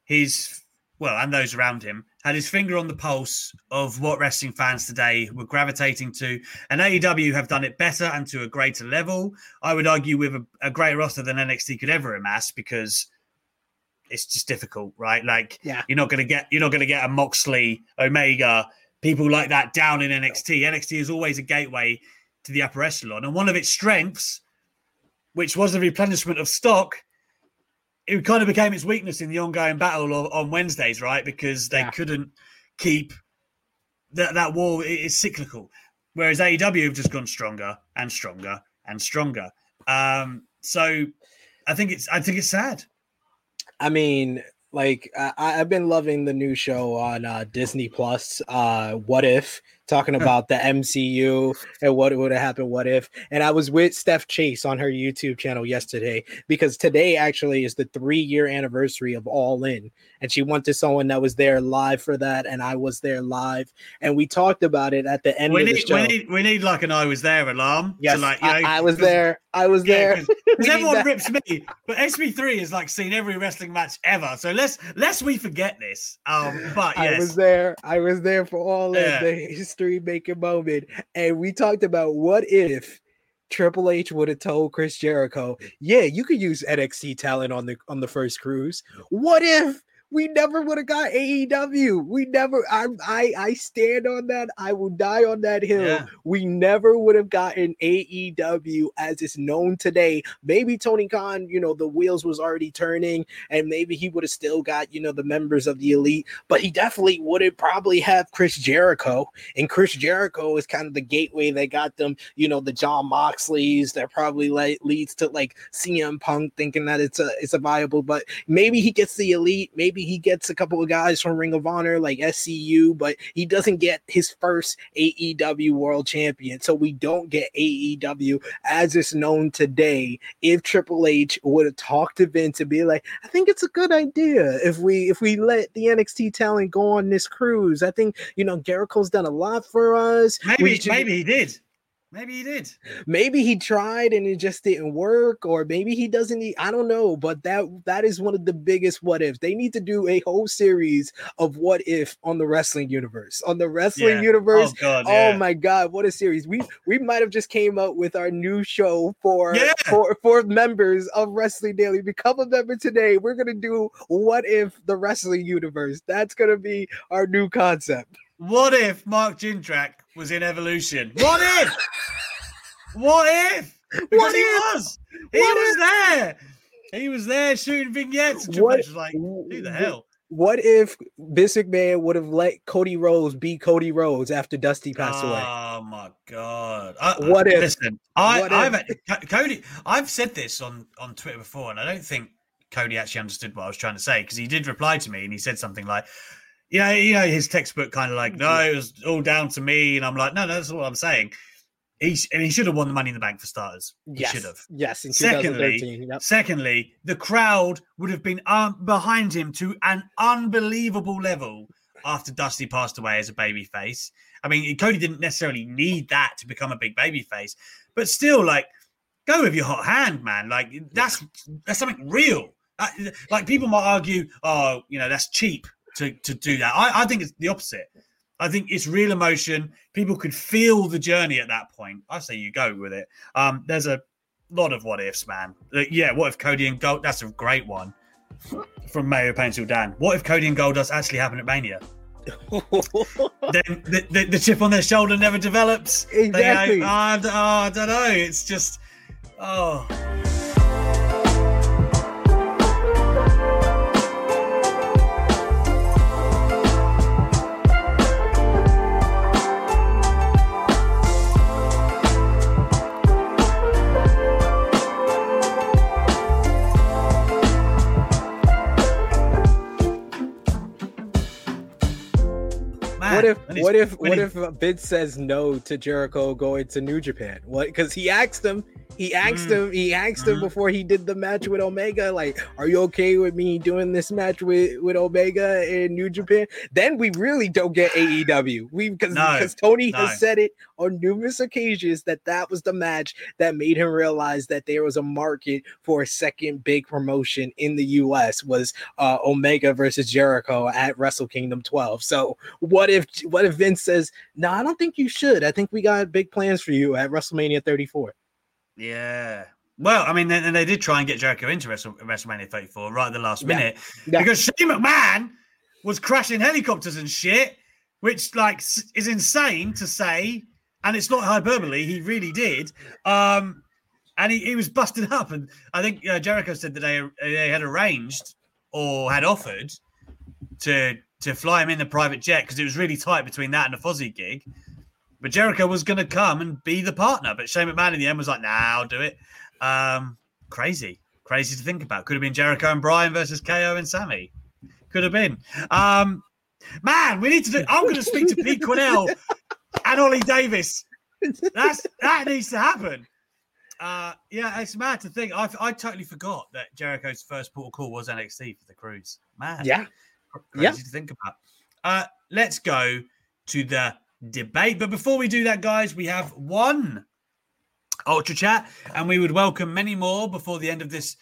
his well, and those around him had his finger on the pulse of what wrestling fans today were gravitating to. And AEW have done it better and to a greater level. I would argue with a, a greater roster than NXT could ever amass because it's just difficult, right? Like Yeah. you're not gonna get you're not gonna get a Moxley, Omega, people like that down in NXT. NXT is always a gateway to the upper echelon, and one of its strengths which was the replenishment of stock, it kind of became its weakness in the ongoing battle of, on Wednesdays, right? Because they Yeah. couldn't keep that that war is cyclical. Whereas AEW have just gone stronger and stronger and stronger. Um, so I think it's I think it's sad. I mean, like I, I've been loving the new show on uh, Disney Plus. Uh, what if talking about the MCU and what would have happened? What if? And I was with Steph Chase on her YouTube channel yesterday because today actually is the three year anniversary of All In, and she went to someone that was there live for that, and I was there live, and we talked about it at the end We of the need, show. we need we need like an I was there alarm. to, yes, like, you I, know, I was 'cause- there. I was Yeah, there. because everyone rips me, but SB3 has like seen every wrestling match ever. So let's let's we forget this. Um, but I was there. I was there for all Yeah. of the history making moment. And we talked about what if Triple H would have told Chris Jericho, yeah, you could use NXT talent on the on the first cruise. What if we never would have got AEW? We never I I I stand on that. I will die on that hill. Yeah. We never would have gotten AEW as it's known today. Maybe Tony Khan, you know, the wheels was already turning and maybe he would have still got, you know, the members of the elite, but he definitely wouldn't probably have Chris Jericho. And Chris Jericho is kind of the gateway that got them, you know, the Jon Moxleys that probably like leads to like CM Punk thinking that it's a it's a viable, but maybe he gets the elite, maybe he gets a couple of guys from Ring of Honor like SCU, but he doesn't get his first AEW world champion. So we don't get AEW as it's known today. If Triple H would have talked to Vince and be like, I think it's a good idea if we if we let the NXT talent go on this cruise. I think you know Jericho's done a lot for us. Maybe ju- maybe he did. Maybe he did. maybe he tried and it just didn't work, or maybe he doesn't. Need, I don't know, but that that is one of the biggest what ifs. They need to do a whole series of what if on the wrestling universe. On the wrestling Yeah. universe, Oh god, Oh my god, what a series. We we might have just came up with our new show for Yeah. for for members of Wrestling Daily. Become a member today. We're going to do what if the wrestling universe. That's going to be our new concept. What if Mark Jindrak was in Evolution? What if? what if? Because What he if? was. He What was there. He was there shooting vignettes. And What- was like, who the hell? What if Vince McMahon would have let Cody Rhodes be Cody Rhodes after Dusty passed away? Oh my god! I, What if? Listen, I, What I've if? Co- Cody. I've said this on on Twitter before, and I don't think Cody actually understood what I was trying to say because he did reply to me and he said something like, "Yeah, you know, his textbook kind of like, mm-hmm. no, it was all down to me," and I'm like, "No, no, that's what I'm saying." He and he should have won the Money in the Bank for starters. He Yes, should have. yes, in Secondly, Yep. Secondly, the crowd would have been um, behind him to an unbelievable level after Dusty passed away as a baby face. I mean, Cody didn't necessarily need that to become a big baby face, but still, like, go with your hot hand, man. Like, that's that's something real. Uh, Like, people might argue, oh, you know, that's cheap to to do that. I, I think it's the opposite. I think it's real emotion. People could feel the journey at that point. I say you go with it. Um, there's a lot of what ifs, man. Like, yeah, what if Cody and Gold? That's a great one from Mayo Pencil Dan. What if Cody and Gold does actually happen at Mania? then the, the, the chip on their shoulder never develops. Exactly. "Oh, I d- oh, I don't know. It's just, oh. What if what if what if Vince says no to Jericho going to New Japan? What because he asked him, he asked Mm. him, he asked him Mhm. before he did the match with Omega, like, are you okay with me doing this match with, with Omega in New Japan? Then we really don't get AEW. We because No, because Tony no. has said it on numerous occasions that that was the match that made him realize that there was a market for a second big promotion in the US was uh, Omega versus Jericho at Wrestle Kingdom 12. So what if what if Vince says, "No, I don't think you should. I think we got big plans for you at WrestleMania 34." Yeah. Well, I mean, then they did try and get Jericho into Wrestle, WrestleMania 34 right at the last minute Yeah. because Shane McMahon was crashing helicopters and shit, which like is insane to say, and it's not hyperbole. He really did. Um, and he, he was busted up. And I think uh, Jericho said that they they had arranged or had offered to to fly him in the private jet because it was really tight between that and the Fozzy gig. But Jericho was going to come and be the partner, but Shane McMahon in the end was like, "Nah, I'll do it." Um, crazy, crazy to think about. Could have been Jericho and Bryan versus KO and Sammy. Could have been. Um, man, we need to do. I'm going to speak to Pete Quinnell and Ollie Davis. That's that needs to happen. Uh, yeah, it's mad to think. I I totally forgot that Jericho's first port call was NXT for the cruise. Man, Yeah. Crazy Yeah. to think about. Uh, let's go to the debate. But before we do that, guys, we have one ultra chat, and we would welcome many more before the end of this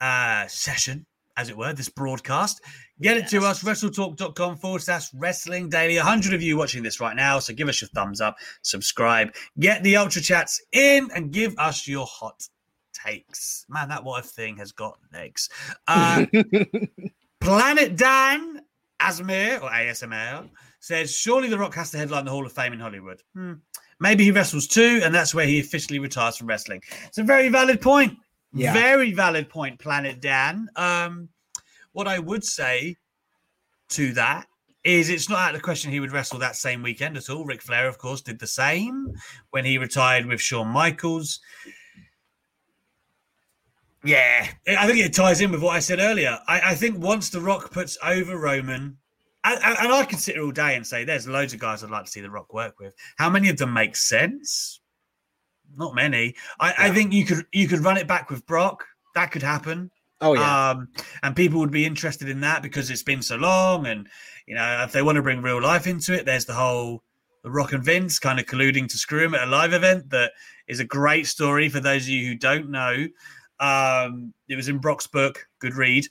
uh, session, as it were, this broadcast. Get it to us, wrestletalk.com forward slash wrestling daily. 100 of you watching this right now. So give us your thumbs up, subscribe, get the ultra chats in, and give us your hot takes. Man, that what if thing has got legs. Uh, Planet Dan Asmir or ASMR says, surely The Rock has to headline the Hall of Fame in Hollywood. Hmm. Maybe he wrestles too, and that's where he officially retires from wrestling. It's a very valid point. Yeah. Very valid point, Planet Dan. Um, what I would say to that is it's not out of the question he would wrestle that same weekend at all. Ric Flair, of course, did the same when he retired with Shawn Michaels. Yeah, I think it ties in with what I said earlier. I, I think once The Rock puts over Roman, and, and- I could sit here all day and say there's loads of guys I'd like to see The Rock work with. How many of them make sense? Not many. I, I think you could you could run it back with Brock. That could happen. oh yeah. Um, and people would be interested in that because it's been so long. And, you know, if they want to bring real life into it, there's the whole the Rock and Vince kind of colluding to screw him at a live event that is a great story for those of you who don't know. Um, it was in Brock's book, good read.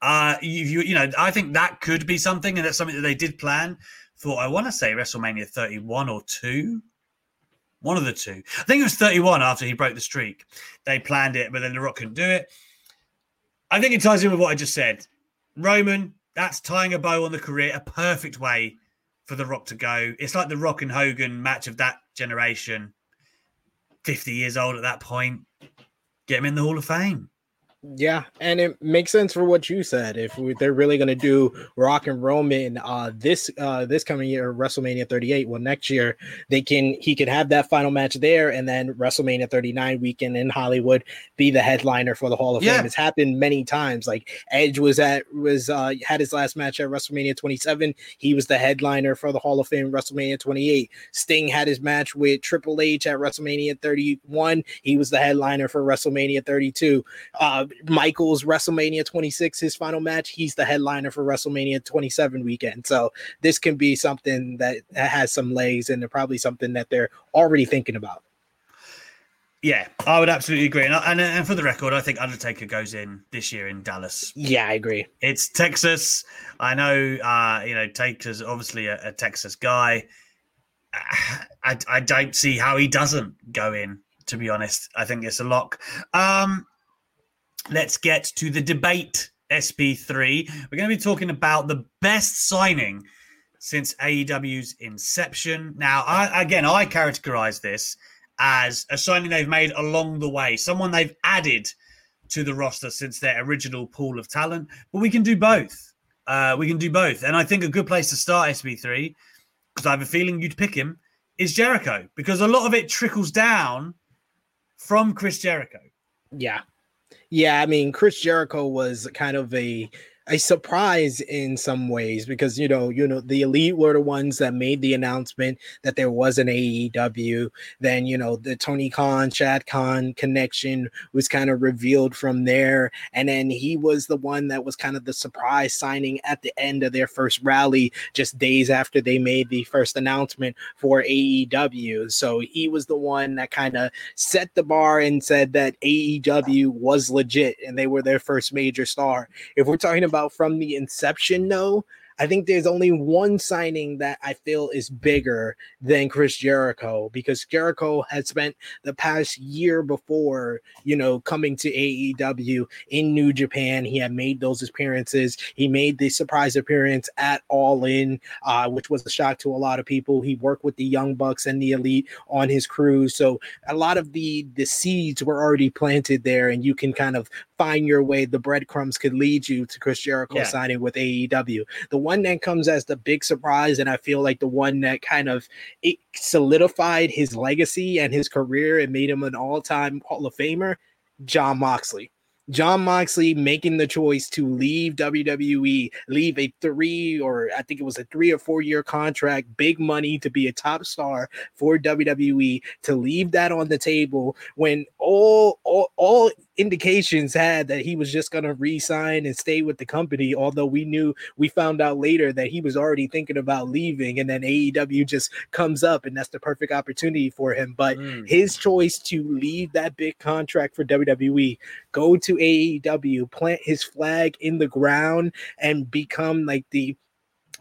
Uh, you, you, you know, I think that could be something, and that's something that they did plan for. I want to say WrestleMania 31 or two, one of the two. I think it was 31 after he broke the streak. They planned it, but then The Rock couldn't do it. I think it ties in with what I just said. Roman, that's tying a bow on the career, a perfect way for The Rock to go. It's like the Rock and Hogan match of that generation. 50 years old at that point. Get him in the Hall of Fame. Yeah, and it makes sense for what you said. If we, they're really going to do Rock and Roman uh, this uh, this coming year, WrestleMania 38, well, next year they can he could have that final match there, and then WrestleMania 39 weekend in Hollywood be the headliner for the Hall of Yeah. Fame. It's happened many times. Like Edge was at was uh, had his last match at WrestleMania 27. He was the headliner for the Hall of Fame WrestleMania 28. Sting had his match with Triple H at WrestleMania 31. He was the headliner for WrestleMania 32. Uh, Michaels WrestleMania 26, his final match, he's the headliner for WrestleMania 27 weekend. So this can be something that has some legs and probably something that they're already thinking about. Yeah, I would absolutely agree. And, and, and for the record, I think Undertaker goes in this year in Dallas. Yeah, I agree. It's Texas. I know, uh, you know, Taker's obviously a, a Texas guy. I, I don't see how he doesn't go in, to be honest. I think it's a lock. Um, let's get to the debate, SB3. We're going to be talking about the best signing since AEW's inception. Now, I, again, I categorize this as a signing they've made along the way, someone they've added to the roster since their original pool of talent. But we can do both. Uh, we can do both. And I think a good place to start SB3, because I have a feeling you'd pick him, is Jericho, because a lot of it trickles down from Chris Jericho. Yeah. Yeah, I mean, Chris Jericho was kind of a a surprise in some ways because you know, you know, the elite were the ones that made the announcement that there was an AEW. Then, you know, the Tony Khan, Shad Khan connection was kind of revealed from there. And then he was the one that was kind of the surprise signing at the end of their first rally, just days after they made the first announcement for AEW. So he was the one that kind of set the bar and said that AEW was legit and they were their first major star. If we're talking about from the inception, though, I think there's only one signing that I feel is bigger than Chris Jericho because Jericho had spent the past year before, you know, coming to AEW in New Japan. He had made those appearances. He made the surprise appearance at All In, uh, which was a shock to a lot of people. He worked with the Young Bucks and the Elite on his crew, so a lot of the the seeds were already planted there, and you can kind of find your way. The breadcrumbs could lead you to Chris Jericho yeah. signing with AEW. The one that comes as the big surprise, and I feel like the one that kind of it solidified his legacy and his career and made him an all-time Hall of Famer, Jon Moxley. Jon Moxley making the choice to leave WWE, leave a three or I think it was a three or four year contract, big money to be a top star for WWE, to leave that on the table when all all, all indications had that he was just going to resign and stay with the company. Although we knew, we found out later that he was already thinking about leaving, and then AEW just comes up, and that's the perfect opportunity for him. But mm. his choice to leave that big contract for WWE, go to AEW, plant his flag in the ground, and become like the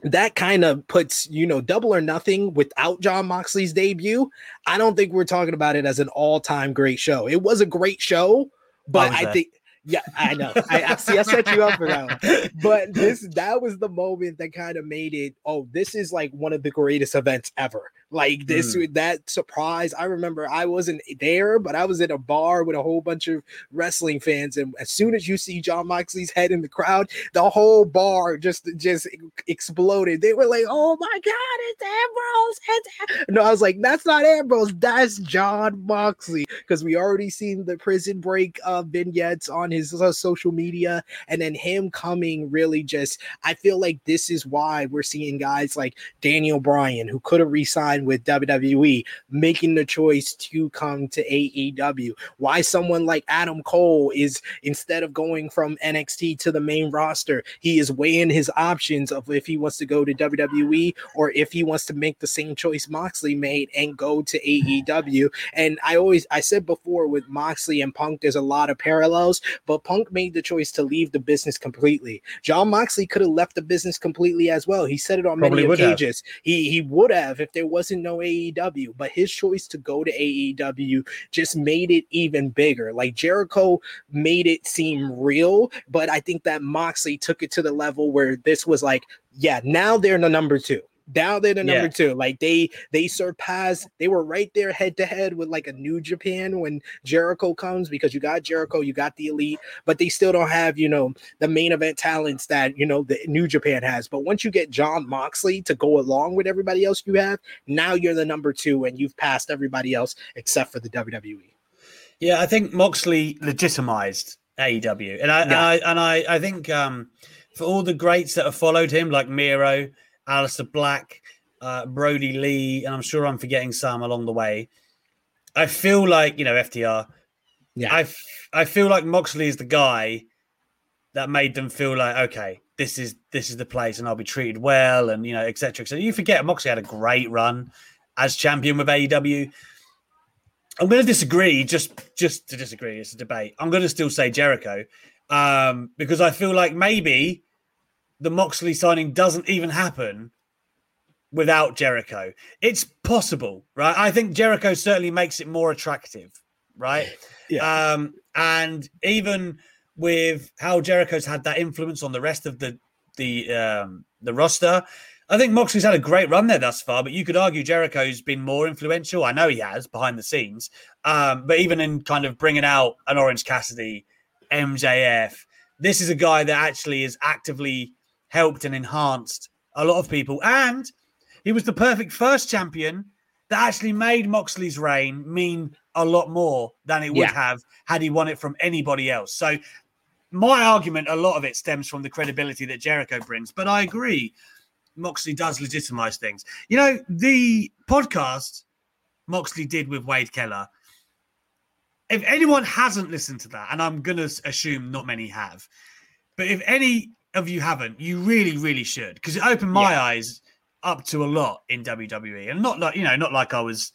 that kind of puts you know double or nothing without Jon Moxley's debut. I don't think we're talking about it as an all-time great show. It was a great show, but I think yeah, I know. I, I, see. I set you up for that one. But this that was the moment that kind of made it. Oh, this is like one of the greatest events ever. Like this, mm. that surprise. I remember I wasn't there, but I was at a bar with a whole bunch of wrestling fans, and as soon as you see Jon Moxley's head in the crowd, the whole bar just just exploded. They were like, "Oh my God, it's Ambrose!" It's no, I was like, "That's not Ambrose. That's Jon Moxley." Because we already seen the Prison Break uh, vignettes on his uh, social media, and then him coming really just. I feel like this is why we're seeing guys like Daniel Bryan, who could have resigned with WWE, making the choice to come to AEW. Why someone like Adam Cole is instead of going from NXT to the main roster, he is weighing his options of if he wants to go to WWE or if he wants to make the same choice Moxley made and go to AEW. And I always I said before with Moxley and Punk, there's a lot of parallels, but Punk made the choice to leave the business completely. John Moxley could have left the business completely as well. He said it on Probably many occasions. He he would have if there was wasn't no AEW, but his choice to go to AEW just made it even bigger. Like Jericho made it seem real, but I think that Moxley took it to the level where this was like, yeah, now they're the number two down there to number yeah. two. Like they they surpassed, they were right there head to head with like a New Japan when Jericho comes because you got Jericho, you got the elite, but they still don't have you know the main event talents that you know the New Japan has. But once you get Jon Moxley to go along with everybody else you have, now you're the number two and you've passed everybody else except for the WWE. Yeah, I think Moxley legitimized AEW, and I, yeah. and I and I I think um for all the greats that have followed him, like Miro Aleister Black, uh, Brodie Lee, and I'm sure I'm forgetting some along the way. I feel like you know FTR. Yeah, I, f- I feel like Moxley is the guy that made them feel like okay, this is this is the place, and I'll be treated well, and you know, etc. So you forget Moxley had a great run as champion with AEW. I'm going to disagree, just just to disagree. It's a debate. I'm going to still say Jericho um, because I feel like maybe the Moxley signing doesn't even happen without Jericho. It's possible, right? I think Jericho certainly makes it more attractive, right? Yeah. Um, and even with how Jericho's had that influence on the rest of the the um, the roster, I think Moxley's had a great run there thus far. But you could argue Jericho's been more influential. I know he has behind the scenes, um, but even in kind of bringing out an Orange Cassidy, MJF, this is a guy that actually is actively helped and enhanced a lot of people. And he was the perfect first champion that actually made Moxley's reign mean a lot more than it would yeah. have had he won it from anybody else. So, my argument, a lot of it stems from the credibility that Jericho brings. But I agree, Moxley does legitimize things. You know, the podcast Moxley did with Wade Keller. If anyone hasn't listened to that, and I'm going to assume not many have, but if any of you haven't, you really, really should because it opened my yeah. eyes up to a lot in WWE, and not like you know, not like I was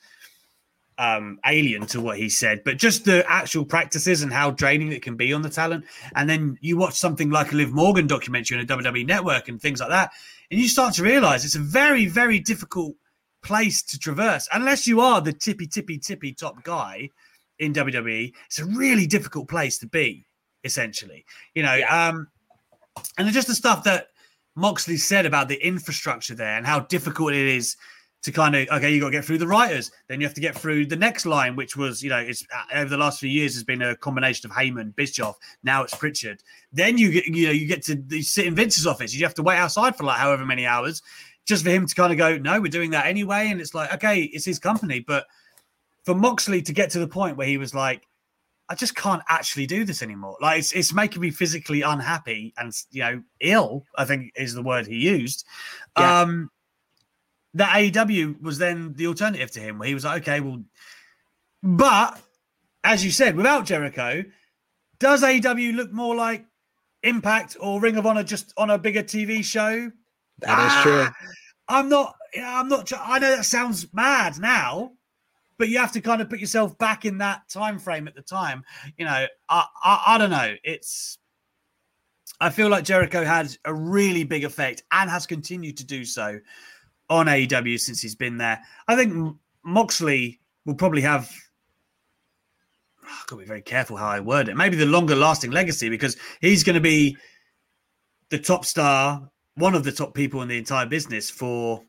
um, alien to what he said, but just the actual practices and how draining it can be on the talent. And then you watch something like a Liv Morgan documentary on a WWE network and things like that, and you start to realize it's a very, very difficult place to traverse unless you are the tippy, tippy, tippy top guy in WWE. It's a really difficult place to be, essentially. You know, yeah. um, and just the stuff that Moxley said about the infrastructure there and how difficult it is to kind of okay, you got to get through the writers, then you have to get through the next line, which was you know it's uh, over the last few years has been a combination of Heyman, Bischoff, now it's Pritchard. Then you get you know you get to sit in Vince's office, you have to wait outside for like however many hours, just for him to kind of go, no, we're doing that anyway, and it's like okay, it's his company, but for Moxley to get to the point where he was like, I just can't actually do this anymore. Like it's, it's making me physically unhappy and you know ill. I think is the word he used. Yeah. Um, that AEW was then the alternative to him, where he was like, okay, well, but as you said, without Jericho, does AEW look more like Impact or Ring of Honor just on a bigger TV show? That ah, is true. I'm not. I'm not. I know that sounds mad now, but you have to kind of put yourself back in that time frame at the time. You know, I, I, I don't know. It's. I feel like Jericho had a really big effect and has continued to do so on AEW since he's been there. I think Moxley will probably have. I've got to be very careful how I word it. Maybe the longer lasting legacy because he's going to be the top star, one of the top people in the entire business for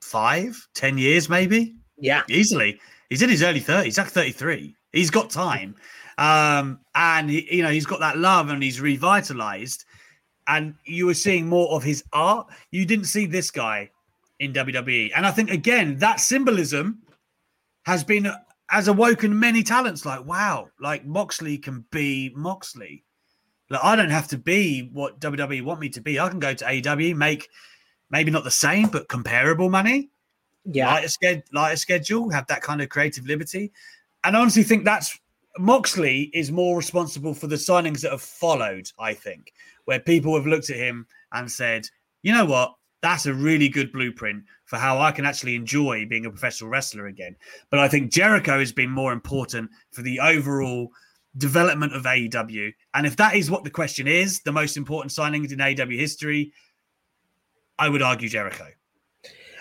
five, ten years, maybe. Yeah, easily. He's in his early 30s. He's like 33. He's got time. Um, and he, you know, he's got that love and he's revitalized and you were seeing more of his art. You didn't see this guy in WWE, and I think again that symbolism has been has awoken many talents. Like wow, like Moxley can be Moxley. Like I don't have to be what WWE want me to be. I can go to AEW, make maybe not the same but comparable money. Yeah, lighter, sched- lighter schedule, have that kind of creative liberty. And I honestly think that's Moxley is more responsible for the signings that have followed. I think where people have looked at him and said, you know what? That's a really good blueprint for how I can actually enjoy being a professional wrestler again. But I think Jericho has been more important for the overall development of AEW. And if that is what the question is, the most important signings in AEW history, I would argue Jericho.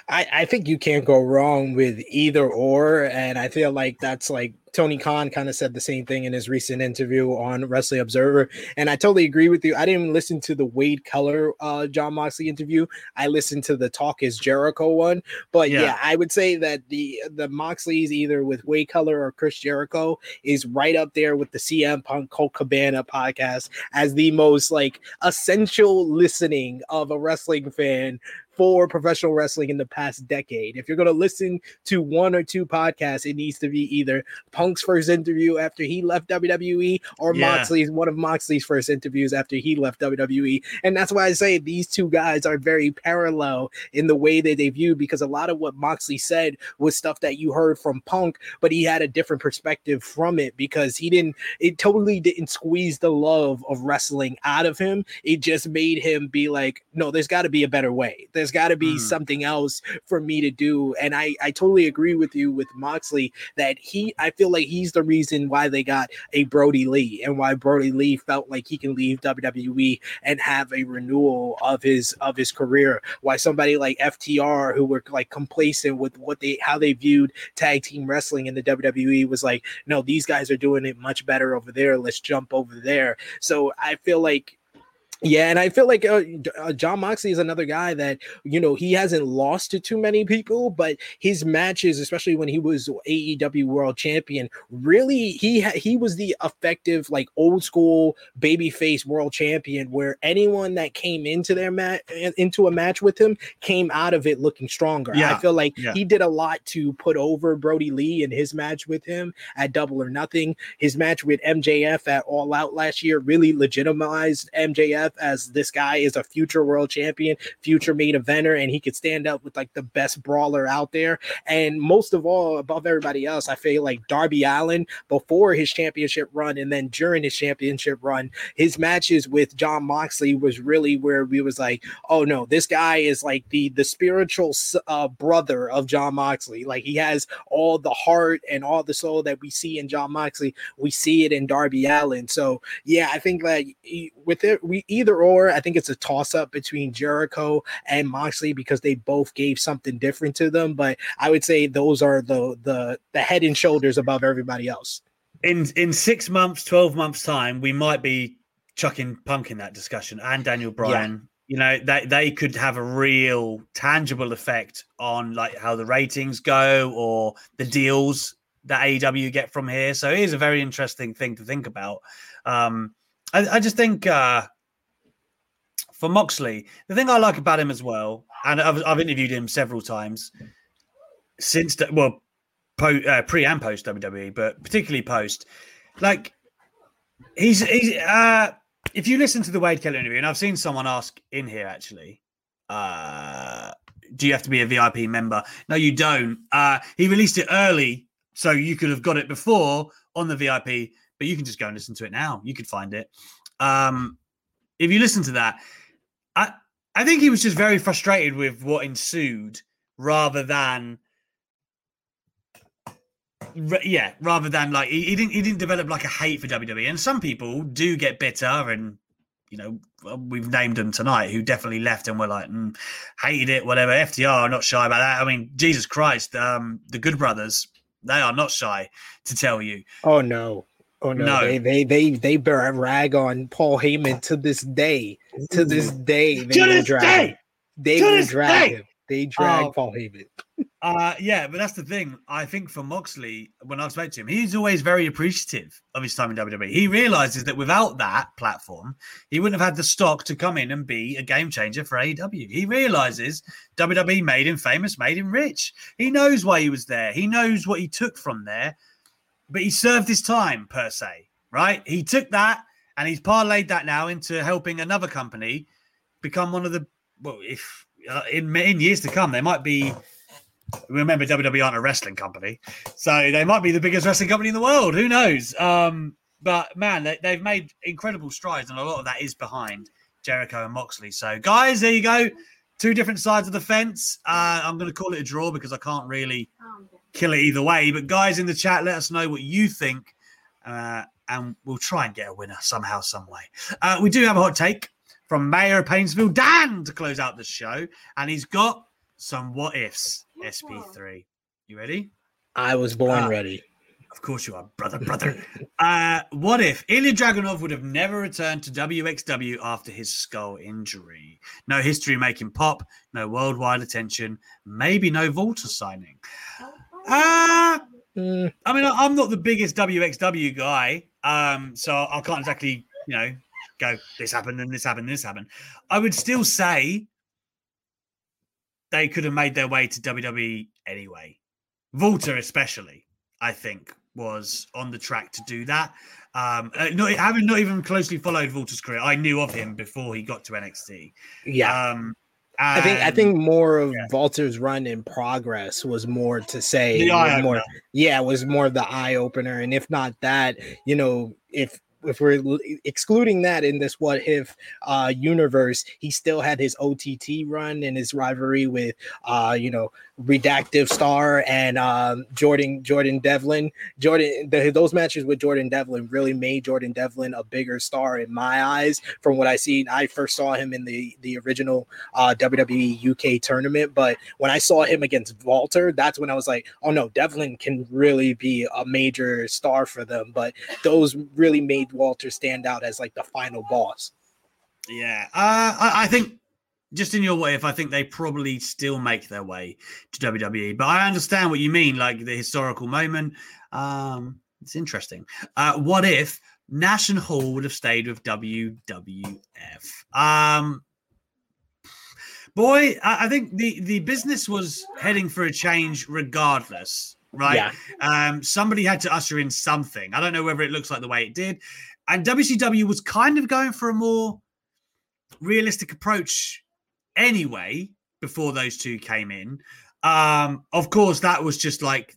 I, I think you can't go wrong with either or. And I feel like that's like Tony Khan kind of said the same thing in his recent interview on Wrestling Observer, and I totally agree with you. I didn't listen to the Wade Keller uh, Jon Moxley interview. I listened to the Talk Is Jericho one, but yeah. yeah. I would say that the the Moxleys either with Wade Keller or Chris Jericho is right up there with the CM Punk Colt Cabana podcast as the most like essential listening of a wrestling fan for professional wrestling in the past decade. If you're going to listen to one or two podcasts, it needs to be either Punk's first interview after he left WWE or yeah. Moxley's one of Moxley's first interviews after he left WWE. And that's why I say these two guys are very parallel in the way that they view because a lot of what Moxley said was stuff that you heard from Punk, but he had a different perspective from it because he didn't it totally didn't squeeze the love of wrestling out of him. It just made him be like, no, there's got to be a better way. There's got to be mm. something else for me to do. And I, I totally agree with you with Moxley that he, I feel like he's the reason why they got a Brodie Lee and why Brodie Lee felt like he can leave WWE and have a renewal of his of his career. Why somebody like FTR who were like complacent with what they how they viewed tag team wrestling in the WWE was like, no, these guys are doing it much better over there. Let's jump over there. So I feel like yeah, and I feel like uh, uh, Jon Moxley is another guy that you know he hasn't lost to too many people, but his matches, especially when he was AEW World Champion, really he ha- he was the effective like old school babyface World Champion, where anyone that came into their match into a match with him came out of it looking stronger. Yeah. I feel like yeah. he did a lot to put over Brodie Lee in his match with him at Double or Nothing. His match with MJF at All Out last year really legitimized MJF as this guy is a future world champion, future main eventer, and he could stand up with like the best brawler out there. And most of all, above everybody else, I feel like Darby Allin before his championship run and then during his championship run, his matches with Jon Moxley was really where we was like, oh no, this guy is like the the spiritual uh, brother of Jon Moxley. Like he has all the heart and all the soul that we see in Jon Moxley. We see it in Darby Allin. So yeah, I think that with it, we either or. I think it's a toss up between Jericho and Moxley because they both gave something different to them. But I would say those are the the the head and shoulders above everybody else. In in six months, twelve months time, we might be chucking Punk in that discussion and Daniel Bryan. Yeah. You know, they, they could have a real tangible effect on like how the ratings go or the deals that AEW get from here. So it is a very interesting thing to think about. Um, I, I just think uh, for Moxley, the thing I like about him as well, and I've, I've interviewed him several times since, well, po, uh, pre and post WWE, but particularly post, like he's he's uh, if you listen to the Wade Keller interview, and I've seen someone ask in here actually, uh, do you have to be a VIP member? No, you don't. Uh, he released it early, so you could have got it before on the VIP, but you can just go and listen to it now. You could find it. Um, if you listen to that, I I think he was just very frustrated with what ensued, rather than yeah, rather than like he, he, didn't he didn't develop like a hate for WWE. And some people do get bitter, and you know we've named them tonight who definitely left and were like mm, hated it, whatever. FTR not shy about that. I mean, Jesus Christ, um, the Good Brothers they are not shy to tell you. Oh no. Oh no, no. They, they they they bear a rag on Paul Heyman to this day. To this day, they to this drag day. They to will drag day. him. They drag uh, Paul Heyman. uh, yeah, but that's the thing. I think for Moxley, when I spoke to him, he's always very appreciative of his time in WWE. He realizes that without that platform, he wouldn't have had the stock to come in and be a game changer for AEW. He realizes WWE made him famous, made him rich. He knows why he was there. He knows what he took from there, but he served his time per se, right? He took that and he's parlayed that now into helping another company become one of the well, if uh, in in years to come, they might be. Remember, WWE aren't a wrestling company, so they might be the biggest wrestling company in the world. Who knows? Um, but man, they, they've made incredible strides, and a lot of that is behind Jericho and Moxley. So, guys, there you go. Two different sides of the fence. Uh, I'm going to call it a draw because I can't really kill it either way. But guys in the chat, let us know what you think, uh, and we'll try and get a winner somehow, some way. Uh, we do have a hot take from Mayor of Painesville, Dan, to close out the show. And he's got some what ifs, SB3. You ready? I was born uh, ready. Of course you are, brother, brother. uh, what if Ilja Dragunov would have never returned to WXW after his skull injury? No history making pop, no worldwide attention, maybe no Walter signing. Uh, mm. I mean, I'm not the biggest WXW guy, um, so I can't exactly, you know, go, this happened and this happened and this happened. I would still say they could have made their way to WWE anyway. Walter, especially, I think, was on the track to do that. Um, uh, not having not even closely followed Walter's career, I knew of him before he got to NXT. Yeah. Um, I think I think more of yeah. Walter's run in progress was more to say more yeah, was more of the eye opener. And if not that, you know, if if we're excluding that in this what if uh universe he still had his ott run and his rivalry with uh you know redactive star and um jordan jordan devlin jordan the, those matches with jordan devlin really made jordan devlin a bigger star in my eyes from what i seen. i first saw him in the the original uh wwe uk tournament but when i saw him against walter that's when i was like oh no devlin can really be a major star for them but those really made made Walter stand out as like the final boss. Yeah, uh, I, I, think just in your way, if I think they probably still make their way to WWE, but I understand what you mean, like the historical moment. Um, it's interesting. Uh, what if Nash and Hall would have stayed with WWF? Um, boy, I, I think the the business was heading for a change regardless right? Yeah. Um, somebody had to usher in something. I don't know whether it looks like the way it did. And WCW was kind of going for a more realistic approach anyway before those two came in. Um, of course, that was just like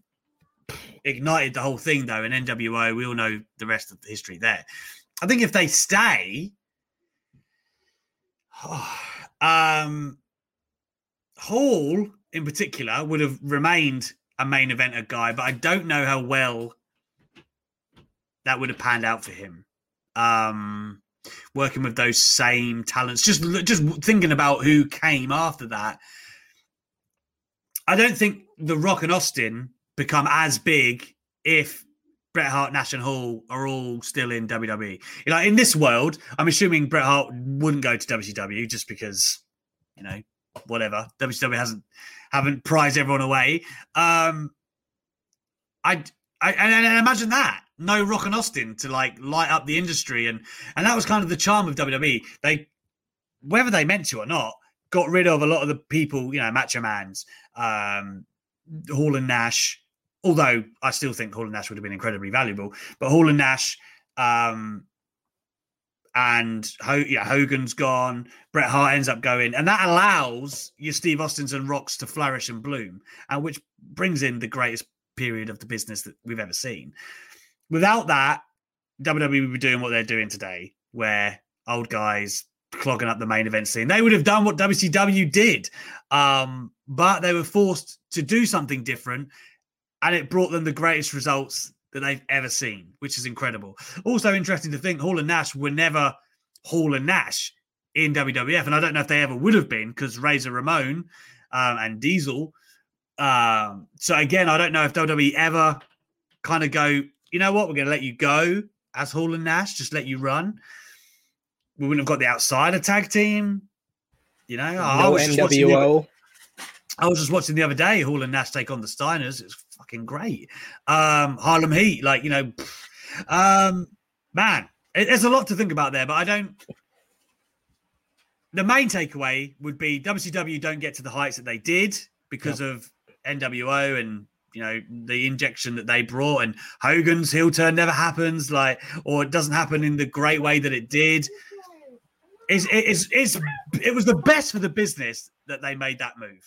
ignited the whole thing, though. In NWO, we all know the rest of the history there. I think if they stay, um, Hall in particular would have remained a main eventer guy, but I don't know how well that would have panned out for him. Um, working with those same talents, just just thinking about who came after that. I don't think The Rock and Austin become as big if Bret Hart, Nash, and Hall are all still in WWE. You know, in this world, I'm assuming Bret Hart wouldn't go to WCW just because, you know, whatever. WCW hasn't haven't prized everyone away. Um, I, I and, imagine that no Rock and Austin to like light up the industry, and and that was kind of the charm of WWE. They, whether they meant to or not, got rid of a lot of the people, you know, Macho Man's, um, Hall and Nash. Although I still think Hall and Nash would have been incredibly valuable, but Hall and Nash, um, and Ho- yeah, Hogan's gone. Bret Hart ends up going, and that allows your Steve Austins and Rocks to flourish and bloom, and which brings in the greatest period of the business that we've ever seen. Without that, WWE would be doing what they're doing today, where old guys clogging up the main event scene. They would have done what WCW did, um, but they were forced to do something different, and it brought them the greatest results that they've ever seen, which is incredible. Also interesting to think Hall and Nash were never Hall and Nash in WWF, and I don't know if they ever would have been because Razor Ramon um, and Diesel. Um, so again, I don't know if WWE ever kind of go, you know what, we're going to let you go as Hall and Nash, just let you run. We wouldn't have got the outsider tag team. You know, no I was NWO. I was just watching the other day Hall and Nash take on the Steiners. It's fucking great. Um, Harlem Heat, like you know, um, man, it, there's a lot to think about there. But I don't. The main takeaway would be WCW don't get to the heights that they did because of NWO and you know the injection that they brought and Hogan's heel turn never happens like or it doesn't happen in the great way that it did. It's, it's, it's, it was the best for the business that they made that move.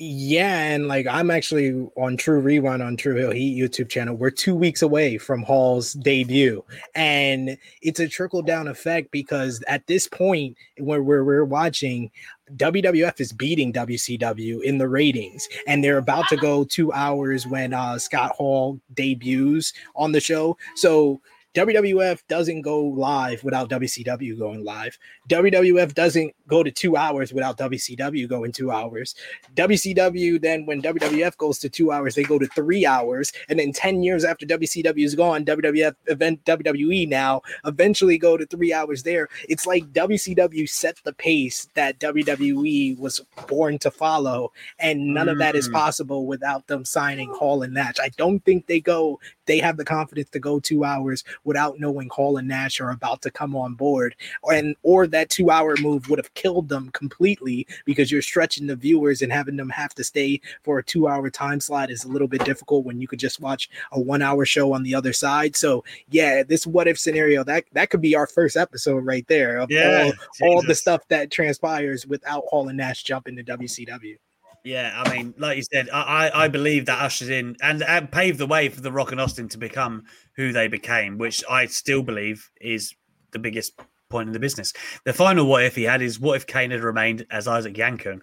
Yeah, and like I'm actually on True Rewind on True Hill Heat YouTube channel. We're two weeks away from Hall's debut, and it's a trickle down effect because at this point, when we're, we're watching, WWF is beating WCW in the ratings, and they're about to go two hours when uh, Scott Hall debuts on the show. So WWF doesn't go live without WCW going live. WWF doesn't go to two hours without WCW going two hours. WCW, then when WWF goes to two hours, they go to three hours. And then 10 years after WCW is gone, WWF event WWE now eventually go to three hours there. It's like WCW set the pace that WWE was born to follow. And none mm. of that is mm. possible without them signing Hall and Nash. I don't think they go, they have the confidence to go two hours without knowing Hall and Nash are about to come on board, and or that two hour move would have killed them completely because you're stretching the viewers and having them have to stay for a two hour time slot is a little bit difficult when you could just watch a one hour show on the other side. So yeah, this what if scenario that that could be our first episode right there of yeah, all, all the stuff that transpires without Hall and Nash jumping to WCW. Yeah, I mean, like you said, I, I believe that ushers in and, and paved the way for the Rock and Austin to become who they became, which I still believe is the biggest point in the business. The final what if he had is what if Kane had remained as Isaac Yankem?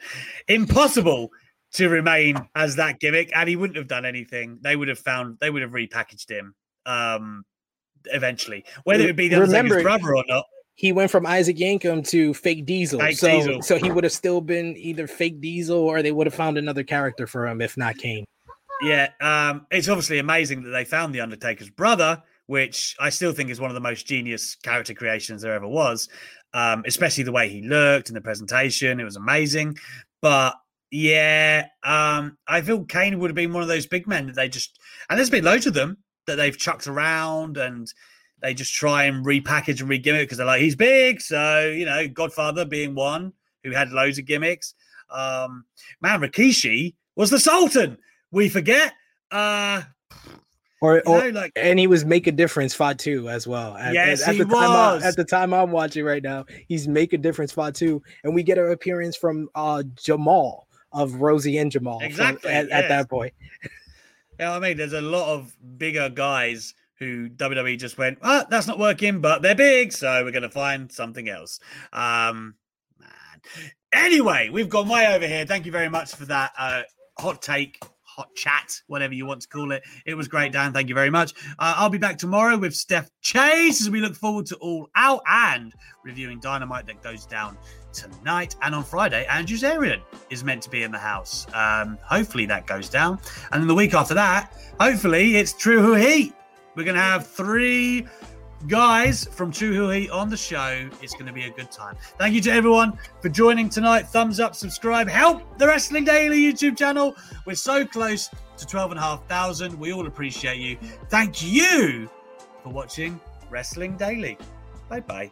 Impossible to remain as that gimmick, and he wouldn't have done anything. They would have found they would have repackaged him um eventually, whether it be the Remember, brother or not he went from Isaac Yankem to fake Diesel. Fake so, Diesel. so he would have still been either fake Diesel or they would have found another character for him, if not Kane. Yeah, um, it's obviously amazing that they found the Undertaker's brother, which I still think is one of the most genius character creations there ever was. Um, especially the way he looked in the presentation, it was amazing. But yeah, um, I feel Kane would have been one of those big men that they just and there's been loads of them that they've chucked around and they just try and repackage and re-gimmick because they're like he's big. So you know, Godfather being one who had loads of gimmicks. Um, man, Rikishi was the Sultan. We forget. Uh, Or, or know, like and he was make a difference Fatu as well. At, Yes, at, at he the time I, was. at the time I'm watching right now, he's make a difference Fatu, and we get an appearance from uh Jamal of Rosie and Jamal Exactly, at, at yes. that point. you know I mean? There's a lot of bigger guys who WWE just went, ah, that's not working, but they're big, so we're gonna find something else. Um man. Anyway, we've gone way over here. Thank you very much for that uh hot take. Hot chat, whatever you want to call it. It was great, Dan. Thank you very much. Uh, I'll be back tomorrow with Steph Chase as we look forward to All Out and reviewing Dynamite that goes down tonight. And on Friday, Andrew Zarian is meant to be in the house. Um, hopefully that goes down. And then the week after that, hopefully it's True Who Heat. We're going to have three guys from True Who Heat on the show. It's going to be a good time. Thank you to everyone for joining tonight. Thumbs up, subscribe, help the Wrestling Daily YouTube channel. We're so close to 12,500. We all appreciate you. Thank you for watching Wrestling Daily. Bye bye.